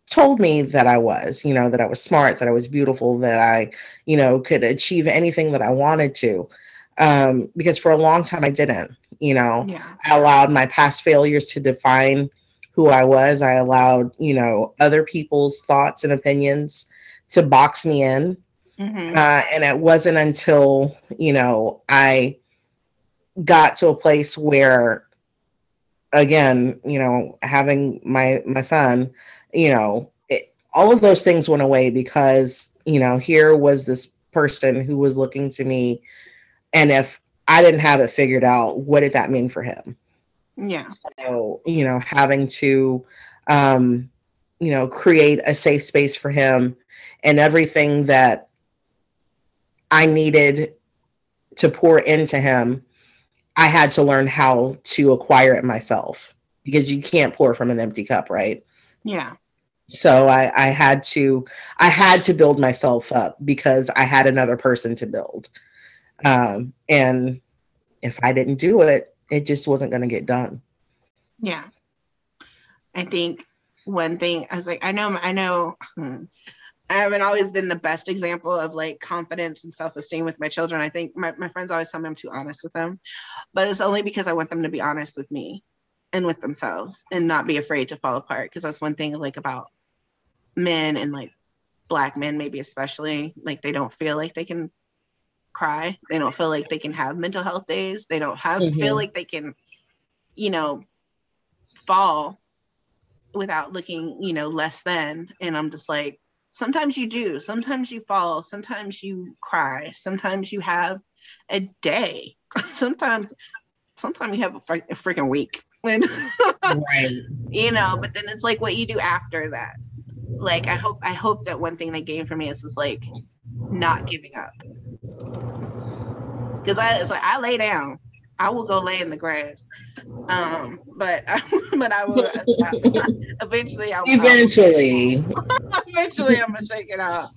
told me that I was, you know, that I was smart, that I was beautiful, that I, you know, could achieve anything that I wanted to. Um, because for a long time I didn't, you know, yeah. I allowed my past failures to define who I was. I allowed, you know, other people's thoughts and opinions to box me in. Mm-hmm. Uh, and it wasn't until, you know, I got to a place where, again, you know, having my, my son, you know, it, all of those things went away because, you know, here was this person who was looking to me. And if I didn't have it figured out, what did that mean for him? Yeah. So, you know, having to, um, you know, create a safe space for him and everything that I needed to pour into him, I had to learn how to acquire it myself because you can't pour from an empty cup, right? Yeah. So I, I had to I had to build myself up because I had another person to build. Um, and if I didn't do it, it just wasn't going to get done. Yeah. I think one thing I was like, I know, I know, hmm, I haven't always been the best example of like confidence and self-esteem with my children. I think my, my friends always tell me I'm too honest with them, but it's only because I want them to be honest with me and with themselves and not be afraid to fall apart. Cause that's one thing like about men and like black men, maybe especially like they don't feel like they can cry. They don't feel like they can have mental health days. They don't have mm-hmm. feel like they can, you know, fall without looking, you know, less than. And I'm just like, sometimes you do. Sometimes you fall. Sometimes you cry. Sometimes you have a day. sometimes, sometimes you have a, fr- a freaking week. right. You know, but then it's like what you do after that. Like I hope I hope that one thing they gained from me is just like not giving up. Cause I it's like I lay down. I will go lay in the grass. Um, but but I will eventually I will, eventually eventually I'm gonna shake it off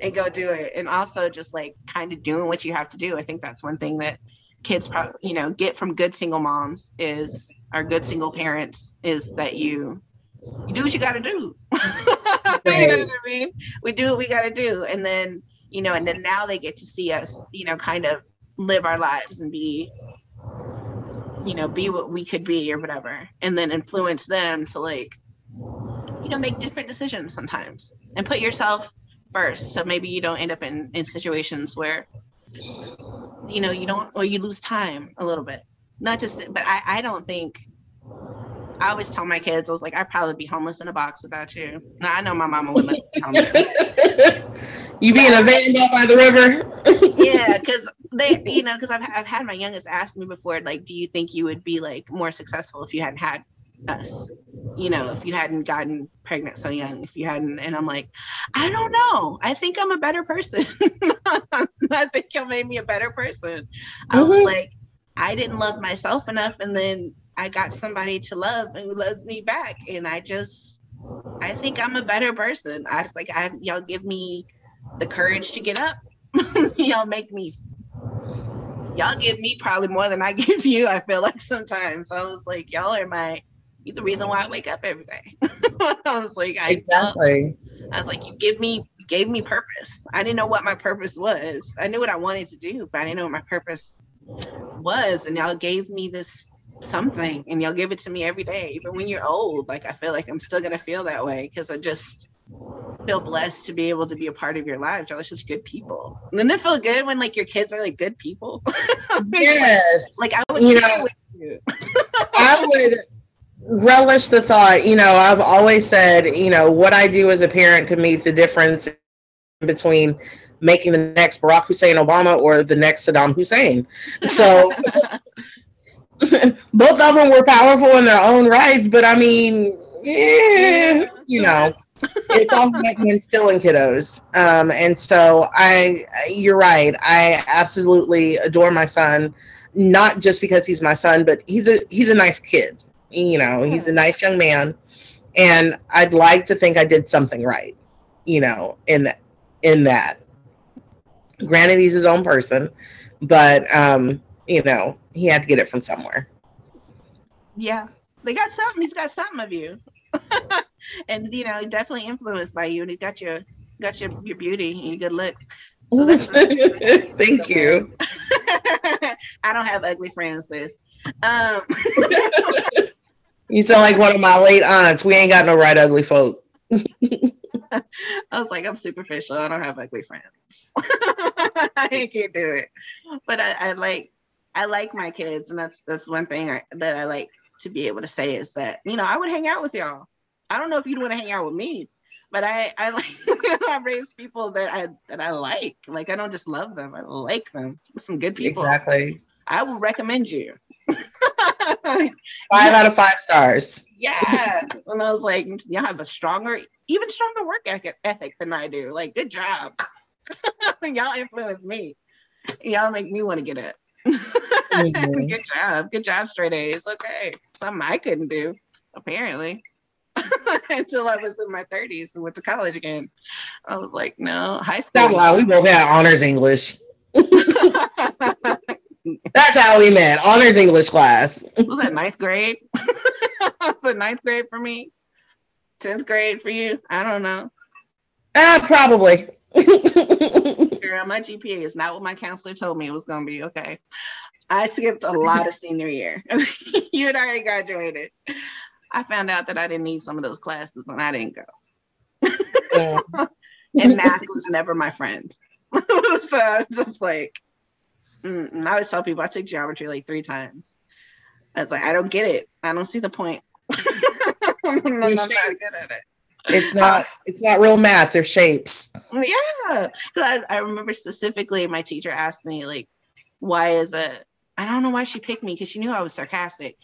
and go do it. And also just like kind of doing what you have to do. I think that's one thing that kids probably you know get from good single moms is our good single parents is that you you do what you got to do. Right. you know what I mean? We do what we got to do, and then you know, and then now they get to see us, you know, kind of live our lives and be, you know, be what we could be or whatever, and then influence them to like, you know, make different decisions sometimes and put yourself first. So maybe you don't end up in in situations where, you know, you don't or you lose time a little bit. Not just, but I I don't think I always tell my kids, I was like, I'd probably be homeless in a box without you. Now I know my mama would let me be homeless. you be in a van down by the river? yeah, because they, you know, because I've, I've had my youngest ask me before, like, do you think you would be like more successful if you hadn't had us? You know, if you hadn't gotten pregnant so young, if you hadn't, and I'm like, I don't know. I think I'm a better person. I think you made me a better person. Mm-hmm. I was mm-hmm. like, I didn't love myself enough, and then I got somebody to love and who loves me back. And I just, I think I'm a better person. I was like, I, y'all give me the courage to get up. y'all make me, y'all give me probably more than I give you. I feel like sometimes I was like, y'all are my, you the reason why I wake up every day. I was like, I, exactly. I was like, you give me, gave me purpose. I didn't know what my purpose was. I knew what I wanted to do, but I didn't know what my purpose was. And y'all gave me this something and you'll give it to me every day even when you're old like i feel like i'm still gonna feel that way because i just feel blessed to be able to be a part of your lives. Y'all are such good people. And then it feel good when like your kids are like good people? Yes. like, i would you know you. i would relish the thought you know i've always said you know what i do as a parent could make the difference between making the next barack hussein obama or the next saddam hussein. So both of them were powerful in their own rights, but I mean, yeah, you know, it's all still in kiddos. Um, and so I, you're right. I absolutely adore my son, not just because he's my son, but he's a he's a nice kid. You know, he's a nice young man, and I'd like to think I did something right. You know, in that in that. Granted, he's his own person, but um, you know, he had to get it from somewhere. Yeah, they got something. He's got something of you, and you know, definitely influenced by you, and he got your got your your beauty and your good looks. So Thank you. I don't have ugly friends, sis. Um. you sound like one of my late aunts. We ain't got no right ugly folk. I was like, I'm superficial. I don't have ugly friends. I can't do it. But I, I like I like my kids, and that's that's one thing I, that I like to be able to say is that you know I would hang out with y'all. I don't know if you'd want to hang out with me, but I I like I raise people that I that I like. Like I don't just love them, I like them. Some good people. Exactly. I will recommend you. five out of five stars. Yeah. And I was like, y'all have a stronger, even stronger work ethic than I do. Like, good job. y'all influence me. Y'all make me want to get up mm-hmm. Good job. Good job, straight A's. Okay. Something I couldn't do, apparently. Until I was in my 30s and went to college again. I was like, no, high school. Not why we both had honors English. That's how we met. Honors English class. was that ninth grade? was it ninth grade for me? Tenth grade for you? I don't know. Uh, probably. Girl, my GPA is not what my counselor told me it was going to be. Okay. I skipped a lot of senior year. you had already graduated. I found out that I didn't need some of those classes and I didn't go. and math was never my friend. so I was just like, Mm, I always tell people I took geometry like three times. I was like, I don't get it. I don't see the point. I'm not good at it. It's uh, not. It's not real math. They're shapes. Yeah, I, I remember specifically my teacher asked me like, "Why is it?" I don't know why she picked me because she knew I was sarcastic,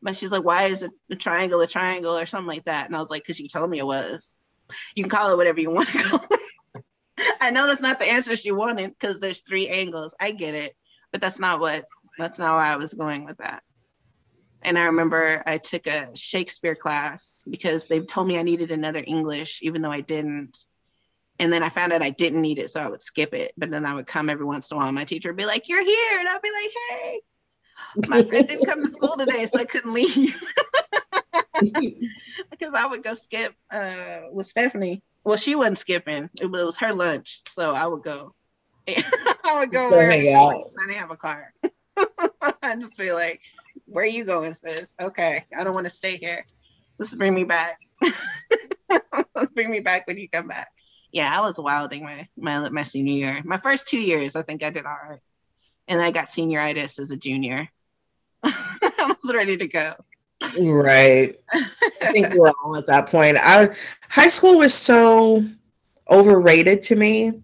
but she's like, "Why is it a triangle a triangle or something like that?" And I was like, "Cause you told me it was. You can call it whatever you want to call it." I know that's not the answer she wanted because there's three angles. I get it, but that's not what. That's not why I was going with that. And I remember I took a Shakespeare class because they told me I needed another English, even though I didn't. And then I found out I didn't need it, so I would skip it. But then I would come every once in a while. My teacher would be like, You're here. And I'd be like, Hey, my friend didn't come to school today, so I couldn't leave. because I would go skip uh, with Stephanie. Well, she wasn't skipping, it was her lunch. So I would go. I would go where she I didn't have a car. I'd just be like, where are you going, sis? Okay, I don't want to stay here. Let's bring me back. Let's bring me back when you come back. Yeah, I was wilding my, my my senior year. My first two years, I think I did all right, and I got senioritis as a junior. I was ready to go. Right. I think we're all at that point. I high school was so overrated to me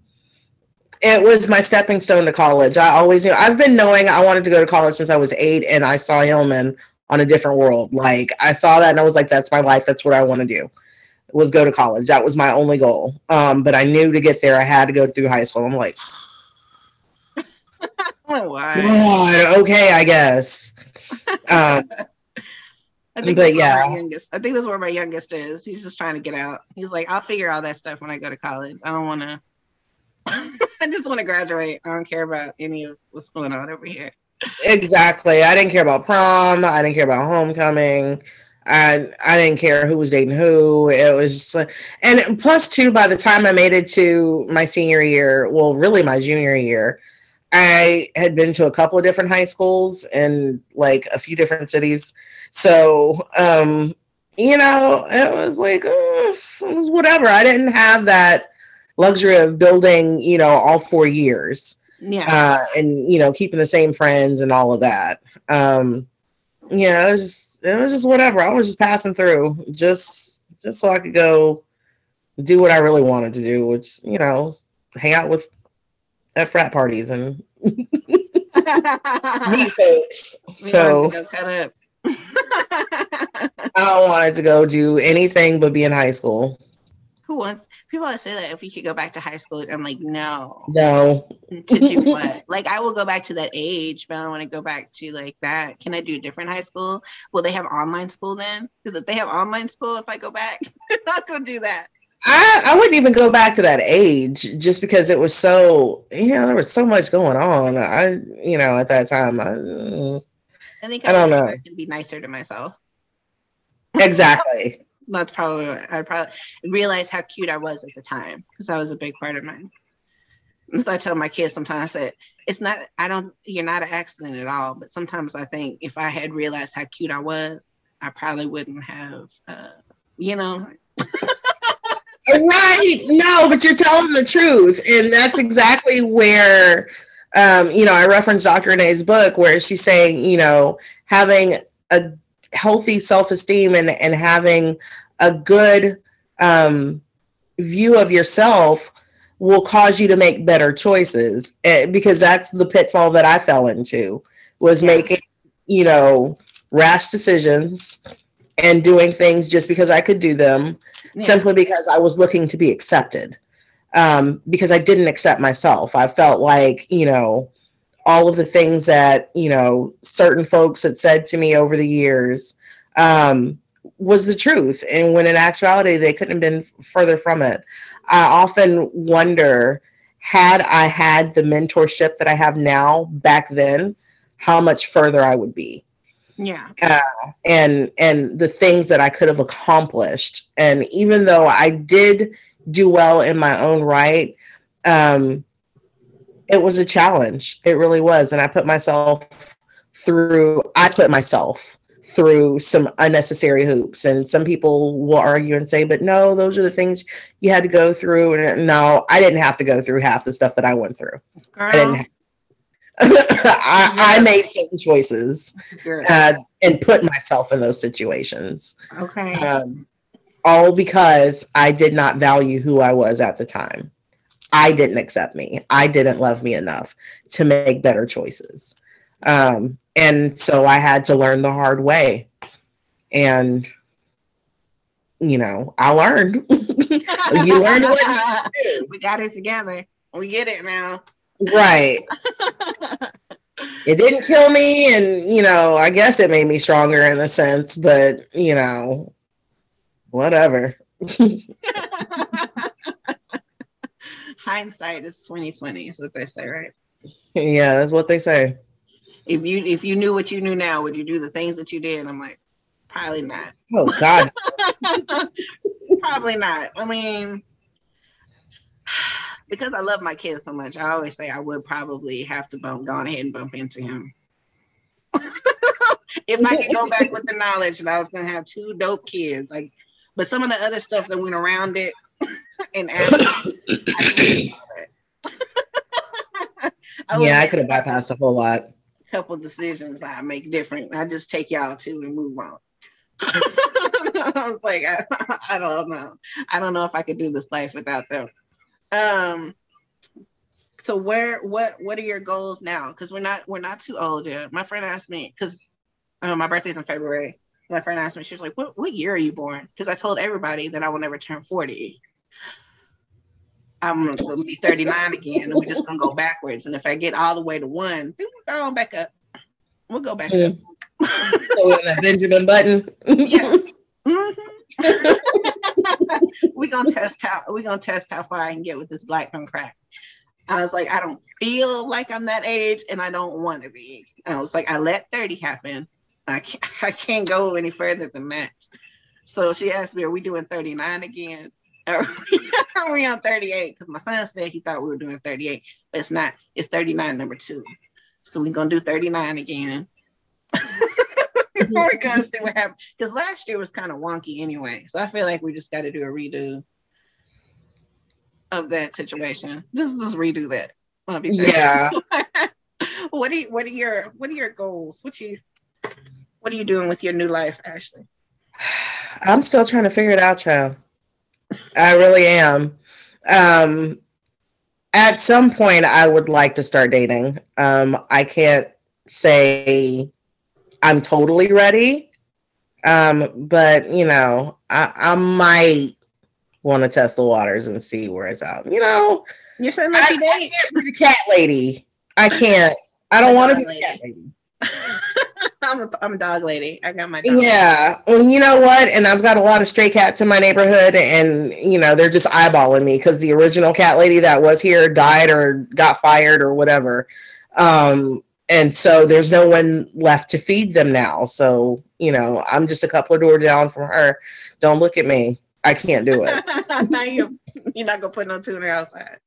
it was my stepping stone to college. I always knew I've been knowing I wanted to go to college since I was eight, and I saw Hillman on a different world. Like I saw that, and I was like, "That's my life. That's what I want to do." Was go to college. That was my only goal. Um, but I knew to get there, I had to go through high school. I'm like, why? God, okay, I guess. Um, I think but yeah, my youngest. I think that's where my youngest is. He's just trying to get out. He's like, I'll figure all that stuff when I go to college. I don't want to I just want to graduate. I don't care about any of what's going on over here. Exactly. I didn't care about prom. I didn't care about homecoming. I I didn't care who was dating who. It was just like, and plus two. By the time I made it to my senior year, well, really my junior year, I had been to a couple of different high schools in like a few different cities. So, um, you know, it was like uh, it was whatever. I didn't have that luxury of building, you know, all four years. Yeah. Uh, and you know, keeping the same friends and all of that. Um, yeah, it was just it was just whatever. I was just passing through just just so I could go do what I really wanted to do, which, you know, hang out with at frat parties and meet folks. So I wanted to go do anything but be in high school. Who wants people always say that if we could go back to high school, I'm like, no. No. to do what? like I will go back to that age, but I don't want to go back to like that. Can I do a different high school? Will they have online school then? Because if they have online school, if I go back, I'll go do that. I, I wouldn't even go back to that age just because it was so you know there was so much going on. I you know at that time I I think I, I don't know. I can be nicer to myself. Exactly that's probably what I probably realized how cute I was at the time because that was a big part of mine. So I tell my kids sometimes that it's not I don't you're not an accident at all, but sometimes I think if I had realized how cute I was, I probably wouldn't have uh, you know. right. No, but you're telling the truth. And that's exactly where um, you know, I referenced Dr. Renee's book where she's saying, you know, having a healthy self-esteem and and having a good um, view of yourself will cause you to make better choices eh, because that's the pitfall that I fell into was yeah. making you know rash decisions and doing things just because I could do them yeah. simply because I was looking to be accepted um, because I didn't accept myself. I felt like you know all of the things that you know certain folks had said to me over the years um, was the truth. And when in actuality they couldn't have been further from it. I often wonder had i had the mentorship that i have now back then how much further i would be. Yeah. Uh, and and the things that i could have accomplished. And even though i did do well in my own right um it was a challenge. It really was. And I put myself through, I put myself through some unnecessary hoops. And some people will argue and say, but no, those are the things you had to go through. And no, I didn't have to go through half the stuff that I went through. Girl. I didn't. I, I, made certain choices uh, and put myself in those situations. Okay. Um, all because I did not value who I was at the time. I didn't accept me. I didn't love me enough to make better choices. Um, and so I had to learn the hard way. And, you know, I learned. you learned what you We got it together. We get it now. Right. it didn't kill me and you know i guess it made me stronger in a sense but you know whatever hindsight is 2020 is what they say right? Yeah that's what they say. If you if you knew what you knew now would you do the things that you did? I'm like probably not. Oh god. Probably not. I mean because I love my kids so much, I always say I would probably have to bump, go ahead and bump into him. if I could go back with the knowledge that I was gonna have two dope kids, like, but some of the other stuff that went around it and I yeah, I could have bypassed a whole lot. Couple decisions I make different. I just take y'all to and move on. I was like, I, I don't know. I don't know if I could do this life without them. Um, so where what what are your goals now? Because we're not we're not too old yet. My friend asked me because um, my birthday's in February. My friend asked me, she was like, "What what year are you born?" Because I told everybody that I will never turn forty. I'm gonna be 39 again, and we're just gonna go backwards. And if I get all the way to one, then we'll go back up. We'll go back mm. up. so a Benjamin Button. yeah. Mm-hmm. we're gonna test how we're gonna test how far I can get with this black on crack. I was like, I don't feel like I'm that age and I don't want to be. And I was like, I let 30 happen. I can't, I can't go any further than that. So she asked me, Are we doing 39 again? Are we, are we on 38? Because my son said he thought we were doing 38, but it's not. It's 39 number two. So we're gonna do 39 again. Mm-hmm. we're gonna see what happens. Because last year was kind of wonky anyway. So I feel like we just got to do a redo of that situation. Just just redo that. Yeah. what are you, what are your what are your goals? What you what are you doing with your new life, Ashley? I'm still trying to figure it out, child. I really am. Um, at some point, I would like to start dating. Um, I can't say I'm totally ready. Um, but you know, I, I might want to test the waters and see where it's at. You know, you're saying like I, I can't be the cat lady. I can't. I don't want to be the cat lady. I'm a, I'm a dog lady. I got my dog. Yeah. Well, you know what? And I've got a lot of stray cats in my neighborhood, and you know they're just eyeballing me because the original cat lady that was here died or got fired or whatever. Um, and so there's no one left to feed them now. So you know, I'm just a couple of doors down from her. Don't look at me. I can't do it. now you you're not gonna put no tuner outside.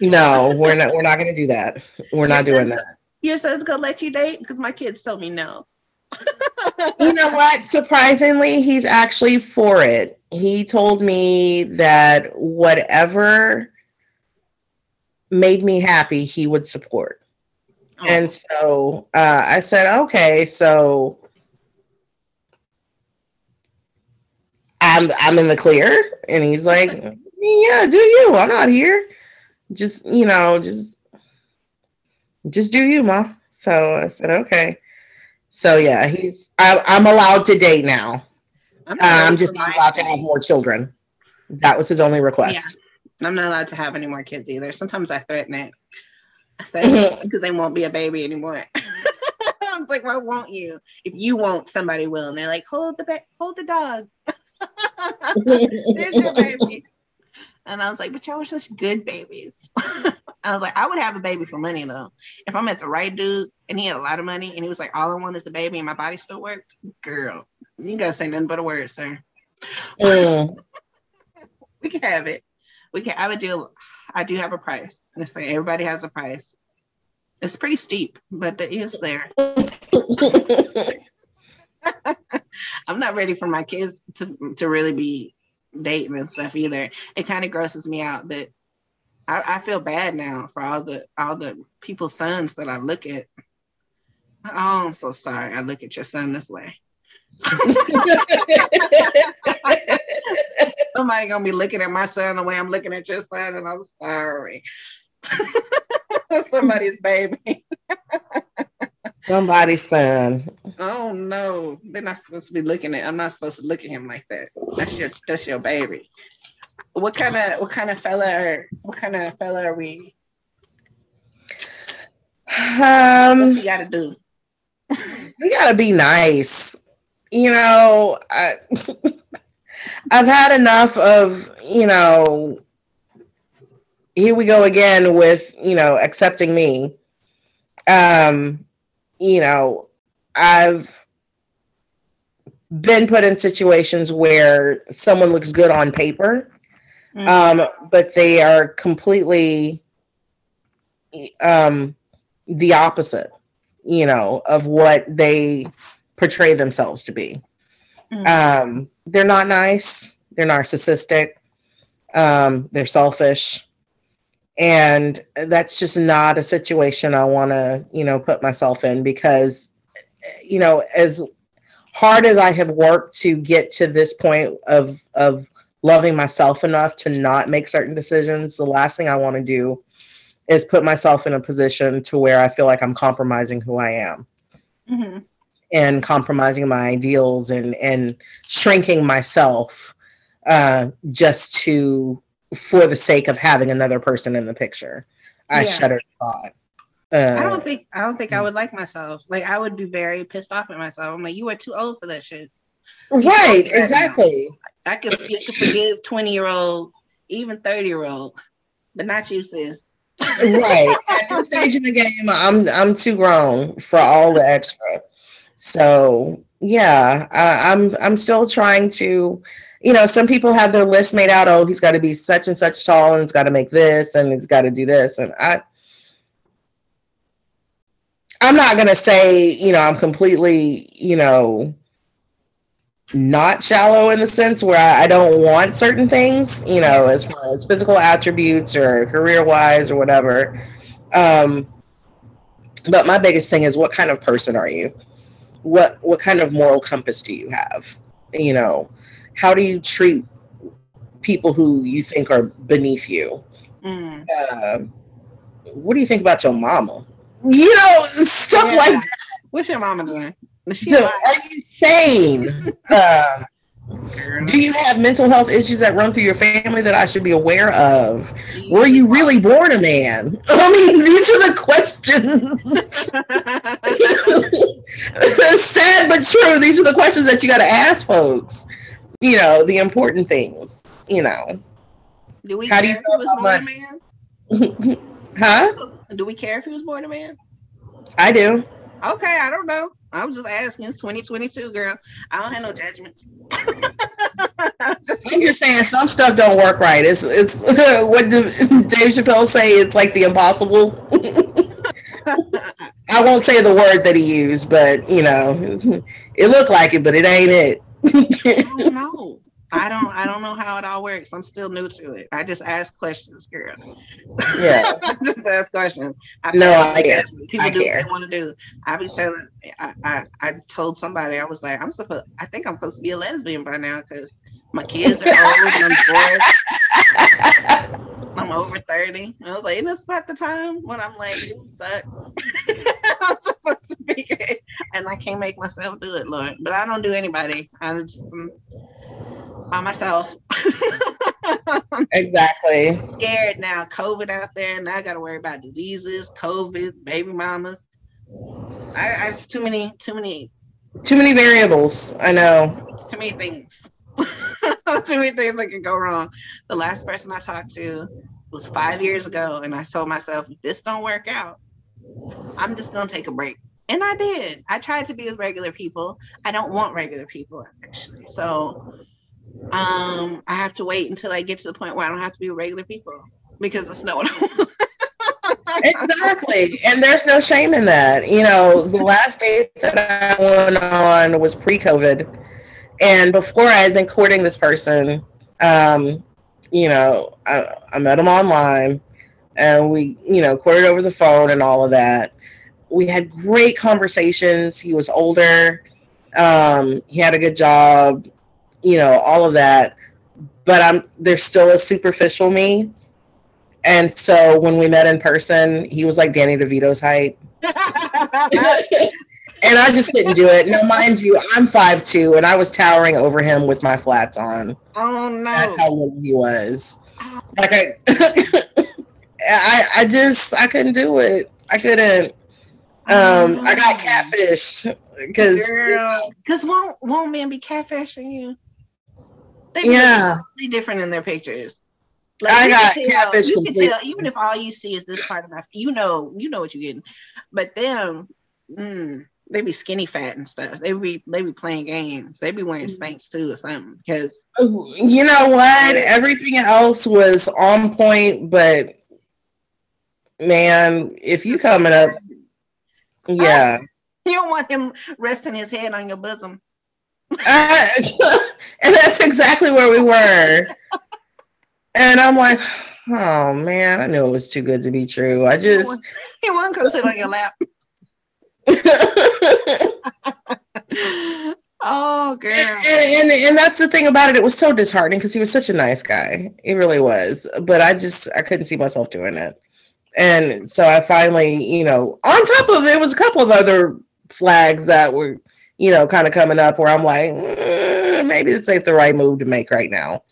No, we're not. We're not gonna do that. We're not doing that. Your son's gonna let you date because my kids told me no. you know what? Surprisingly, he's actually for it. He told me that whatever made me happy, he would support. Oh. And so uh, I said, okay, so I'm I'm in the clear, and he's like, yeah, do you? I'm not here. Just you know, just just do you, ma. So I said, okay. So yeah, he's I, am allowed to date now. I'm, uh, I'm just not allowed to have more children. That was his only request. Yeah. I'm not allowed to have any more kids either. Sometimes I threaten it. I say mm-hmm. because they won't be a baby anymore. I was like, why won't you? If you won't, somebody will. And they're like, hold the ba- hold the dog. There's your baby. And I was like, but y'all were such good babies. I was like, I would have a baby for money though. If I met the right dude and he had a lot of money and he was like, all I want is the baby and my body still worked, girl, you gotta say nothing but a word, sir. Mm. we can have it. We can. I would do. I do have a price. Let's say everybody has a price. It's pretty steep, but it is there. I'm not ready for my kids to to really be dating and stuff either. It kind of grosses me out that I, I feel bad now for all the all the people's sons that I look at. Oh, I'm so sorry. I look at your son this way. Somebody gonna be looking at my son the way I'm looking at your son, and I'm sorry. Somebody's baby. Somebody's son. Oh no, they're not supposed to be looking at. I'm not supposed to look at him like that. That's your that's your baby. What kind of what kind of fella are what kind of fella are we? Um, what you got to do? we gotta be nice. You know, I, I've had enough of you know. Here we go again with you know accepting me. Um, you know, I've been put in situations where someone looks good on paper, mm-hmm. um, but they are completely um, the opposite, you know, of what they portray themselves to be. Mm-hmm. Um, they're not nice. They're narcissistic. Um, they're selfish and that's just not a situation i want to you know put myself in because you know as hard as i have worked to get to this point of of loving myself enough to not make certain decisions the last thing i want to do is put myself in a position to where i feel like i'm compromising who i am mm-hmm. and compromising my ideals and and shrinking myself uh, just to for the sake of having another person in the picture. I yeah. shudder thought. Uh, I don't think I don't think I would like myself. Like I would be very pissed off at myself. I'm like, you are too old for that shit. You right, exactly. I could, I could forgive 20 year old, even 30 year old, but not you, sis. right. At this stage in the game, I'm I'm too grown for all the extra. So yeah, I, I'm I'm still trying to you know, some people have their list made out. Oh, he's got to be such and such tall, and he's got to make this, and he's got to do this. And I, I'm not gonna say, you know, I'm completely, you know, not shallow in the sense where I, I don't want certain things, you know, as far as physical attributes or career wise or whatever. Um, but my biggest thing is, what kind of person are you? What what kind of moral compass do you have? You know how do you treat people who you think are beneath you? Mm. Uh, what do you think about your mama? You know, stuff yeah. like that. What's your mama doing? Are you sane? uh, do you have mental health issues that run through your family that I should be aware of? Were you really born a man? I mean, these are the questions. Sad but true. These are the questions that you got to ask folks you know, the important things, you know. Do we How care do you if he was born a man? huh? Do we care if he was born a man? I do. Okay, I don't know. I'm just asking. It's 2022, girl. I don't have no judgments. just I'm just saying some stuff don't work right. It's it's what did Dave Chappelle say? It's like the impossible. I won't say the word that he used, but you know, it looked like it, but it ain't it. I don't know. I don't I don't know how it all works. I'm still new to it. I just ask questions, girl. Yeah. just ask questions. I no, I care. People I do care. what they want to do. I be telling I, I, I told somebody I was like, I'm supposed I think I'm supposed to be a lesbian by now because my kids are old and I'm bored. I'm over 30. I was like, isn't this about the time when I'm like, you suck? I'm to. And I can't make myself do it, Lord. But I don't do anybody. I just um, by myself. exactly. Scared now. COVID out there. Now I gotta worry about diseases, COVID, baby mamas. I, I it's too many, too many too many variables. I know. Too many things. too many things that could go wrong. The last person I talked to was five years ago, and I told myself, if this don't work out, I'm just gonna take a break. And I did. I tried to be with regular people. I don't want regular people actually. So um I have to wait until I get to the point where I don't have to be with regular people because it's not want. exactly. And there's no shame in that. You know, the last date that I went on was pre COVID. And before I had been courting this person, um, you know, I, I met him online. and we, you know, courted over the phone and all of that. We had great conversations. He was older. Um, he had a good job, you know, all of that. But I'm there's still a superficial me. And so when we met in person, he was like Danny DeVito's height. and I just couldn't do it. Now, mind you, I'm five two, and I was towering over him with my flats on. Oh no! That's how little he was. Like I, I, I just I couldn't do it. I couldn't. Um, I got catfished because because won't won't men be catfishing you? They yeah, totally different in their pictures. Like, I got tell, catfish. You can tell, even if all you see is this part of my, you know, you know what you're getting. But them, mm, they be skinny fat and stuff. They be they be playing games. They be wearing mm. Spanx too or something. Because you know what, everything else was on point, but man, if you coming up, yeah, you don't want him resting his head on your bosom. uh, and that's exactly where we were. And I'm like, oh man, I knew it was too good to be true. I just he won't come sit on your lap. oh girl. And, and, and that's the thing about it. It was so disheartening because he was such a nice guy. He really was. But I just I couldn't see myself doing it. And so I finally, you know, on top of it was a couple of other flags that were, you know, kind of coming up where I'm like, mm, maybe this ain't the right move to make right now.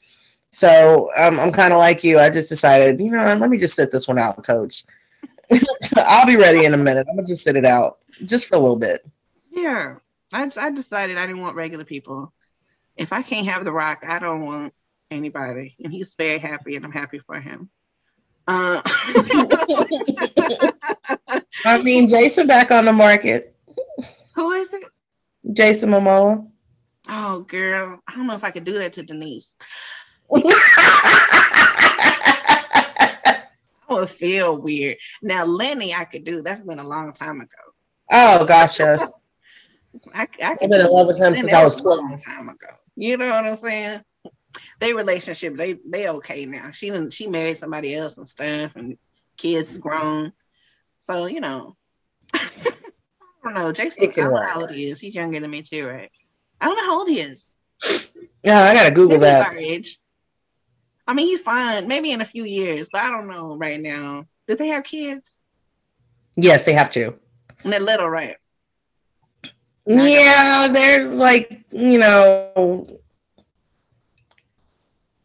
So um, I'm kind of like you. I just decided, you know, let me just sit this one out, coach. I'll be ready in a minute. I'm gonna just sit it out just for a little bit. Yeah, I, I decided I didn't want regular people. If I can't have the rock, I don't want anybody. And he's very happy, and I'm happy for him. Uh, I mean, Jason back on the market. Who is it? Jason Momoa. Oh, girl, I don't know if I could do that to Denise. I would feel weird. Now, Lenny, I could do. That's been a long time ago. Oh gosh, yes. I, I have been in love with him since I was twelve. A long time ago. You know what I'm saying? They relationship, they they okay now. She didn't. She married somebody else and stuff, and kids grown. So you know, I don't know. Jason, I don't how old he is. He's younger than me too, right? I don't know how old he is. Yeah, I gotta Google Maybe that. Our age. I mean, he's fine. Maybe in a few years, but I don't know right now. Did they have kids? Yes, they have to. And they're little, right? Yeah, they're like you know,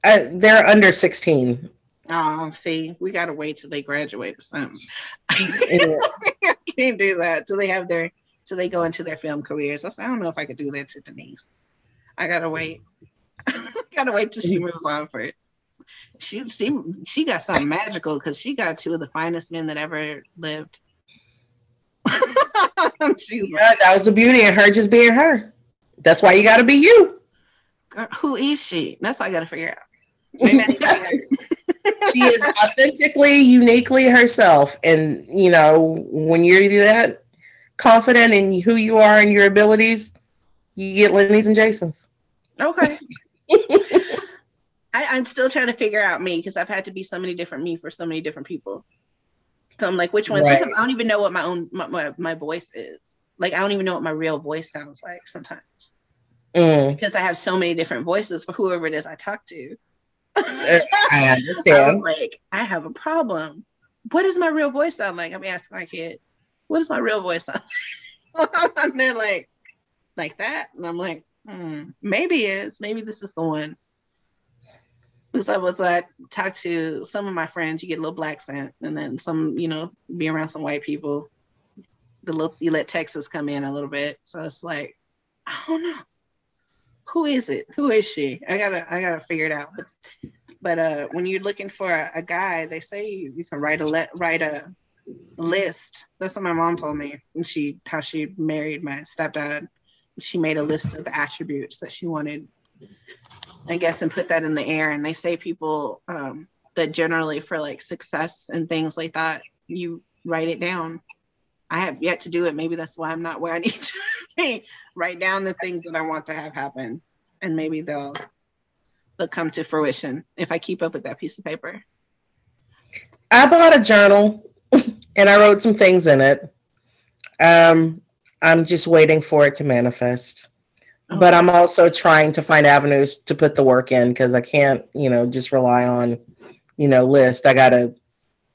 uh, they're under sixteen. Oh, see, we gotta wait till they graduate or something. Yeah. I can't do that till they have their till they go into their film careers. I, said, I don't know if I could do that to Denise. I gotta wait. gotta wait till she moves on first she she she got something magical because she got two of the finest men that ever lived. yeah, that was the beauty of her just being her. That's why you got to be you. Girl, who is she? That's what I got to figure out. she is authentically, uniquely herself, and you know when you're that confident in who you are and your abilities, you get Lenny's and Jason's. Okay. I, am still trying to figure out me because I've had to be so many different me for so many different people. So I'm like, which one? Right. Sometimes I don't even know what my own my, my, my, voice is. Like I don't even know what my real voice sounds like sometimes. Mm. Because I have so many different voices for whoever it is I talk to. I understand. I like, I have a problem. What does my real voice sound like? I'm asking my kids, what does my real voice sound like? and they're like, like that. And I'm like, hmm, maybe it's maybe this is the one because I was like talk to some of my friends, you get a little black scent, and then some, you know, be around some white people. The little you let Texas come in a little bit, so it's like I don't know who is it? Who is she? I gotta I gotta figure it out. But uh, when you're looking for a, a guy, they say you, you can write a let write a list. That's what my mom told me when she how she married my stepdad. She made a list of the attributes that she wanted I guess, and put that in the air. And they say people um, that generally for like success and things like that, you write it down. I have yet to do it. Maybe that's why I'm not where I need to. Write down the things that I want to have happen, and maybe they'll they'll come to fruition if I keep up with that piece of paper. I bought a journal and I wrote some things in it. Um, I'm just waiting for it to manifest. But I'm also trying to find avenues to put the work in because I can't, you know, just rely on, you know, list. I gotta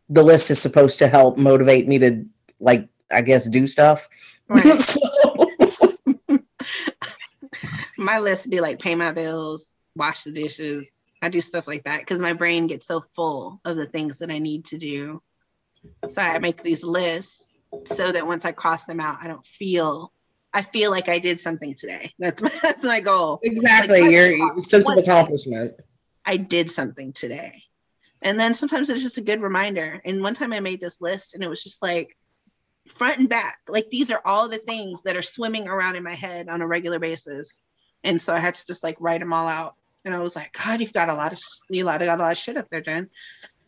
the list is supposed to help motivate me to like I guess do stuff. Right. so, my list be like pay my bills, wash the dishes. I do stuff like that because my brain gets so full of the things that I need to do. So I make these lists so that once I cross them out, I don't feel I feel like I did something today. That's my, that's my goal. Exactly, like, your sense of accomplishment. I did something today. And then sometimes it's just a good reminder. And one time I made this list and it was just like front and back. Like these are all the things that are swimming around in my head on a regular basis. And so I had to just like write them all out. And I was like, God, you've got a lot of you lot got a lot of shit up there, Jen.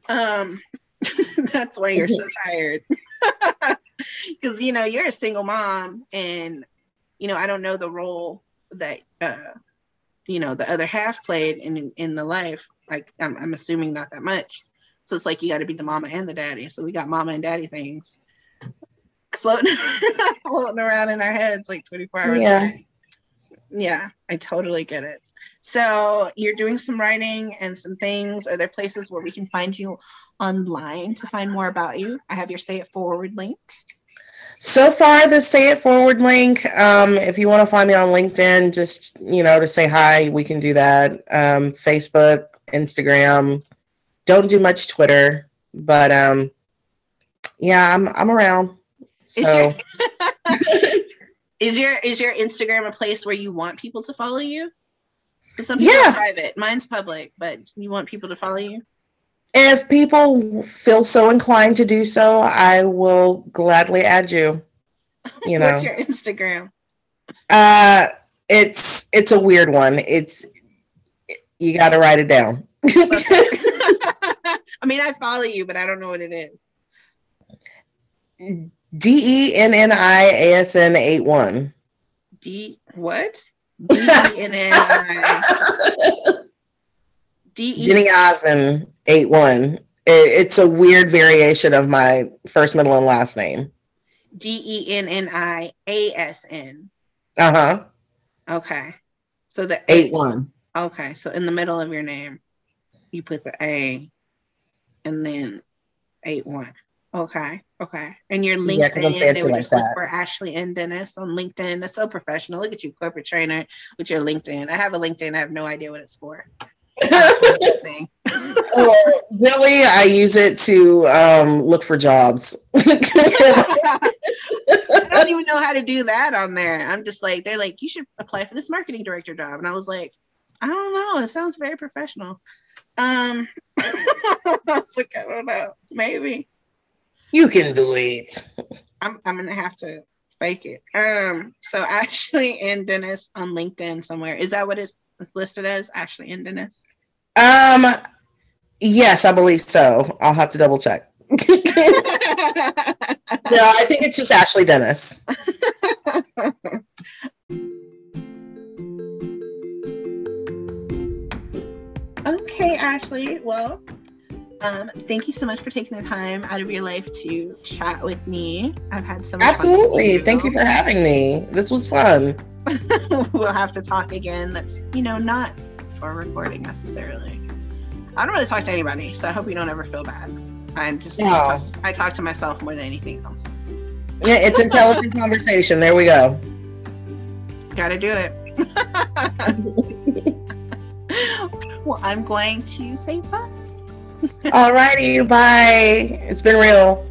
Um, that's why you're so tired. Because you know you're a single mom, and you know I don't know the role that uh, you know the other half played in in the life. Like I'm, I'm assuming not that much. So it's like you got to be the mama and the daddy. So we got mama and daddy things floating floating around in our heads like 24 hours. Yeah. Yeah, I totally get it. So you're doing some writing and some things. Are there places where we can find you online to find more about you? I have your Say It Forward link. So far, the Say It Forward link. Um, if you want to find me on LinkedIn, just you know to say hi, we can do that. Um, Facebook, Instagram. Don't do much Twitter, but um, yeah, I'm I'm around. So. Is your is your Instagram a place where you want people to follow you? Some people yeah. are private. Mine's public, but you want people to follow you. If people feel so inclined to do so, I will gladly add you. You know. What's your Instagram? Uh, it's it's a weird one. It's you got to write it down. I mean, I follow you, but I don't know what it is. D E N N I A S N 8 1. D what? D E N N I. D E Jenny Ozen 8 1. It's a weird variation of my first, middle, and last name. D E N N I A S N. Uh huh. Okay. So the 8 1. Okay. So in the middle of your name, you put the A and then 8 1. Okay. Okay. And your LinkedIn, yeah, they would like just that. look for Ashley N. Dennis on LinkedIn. That's so professional. Look at you, corporate trainer, with your LinkedIn. I have a LinkedIn. I have no idea what it's for. oh, really, I use it to um, look for jobs. I don't even know how to do that on there. I'm just like, they're like, you should apply for this marketing director job. And I was like, I don't know. It sounds very professional. Um, I was like, I don't know. Maybe. You can do it. I'm I'm gonna have to fake it. Um, so Ashley N. Dennis on LinkedIn somewhere. Is that what it's listed as? Ashley N. Dennis? Um yes, I believe so. I'll have to double check. no, I think it's just Ashley Dennis. okay, Ashley. Well, um, thank you so much for taking the time out of your life to chat with me. I've had so much Absolutely. Thank you for having me. This was fun. we'll have to talk again. That's, you know, not for recording necessarily. I don't really talk to anybody, so I hope you don't ever feel bad. I'm just, no. I, talk, I talk to myself more than anything else. Yeah, it's intelligent conversation. There we go. Gotta do it. well, I'm going to say bye. Alrighty, bye. It's been real.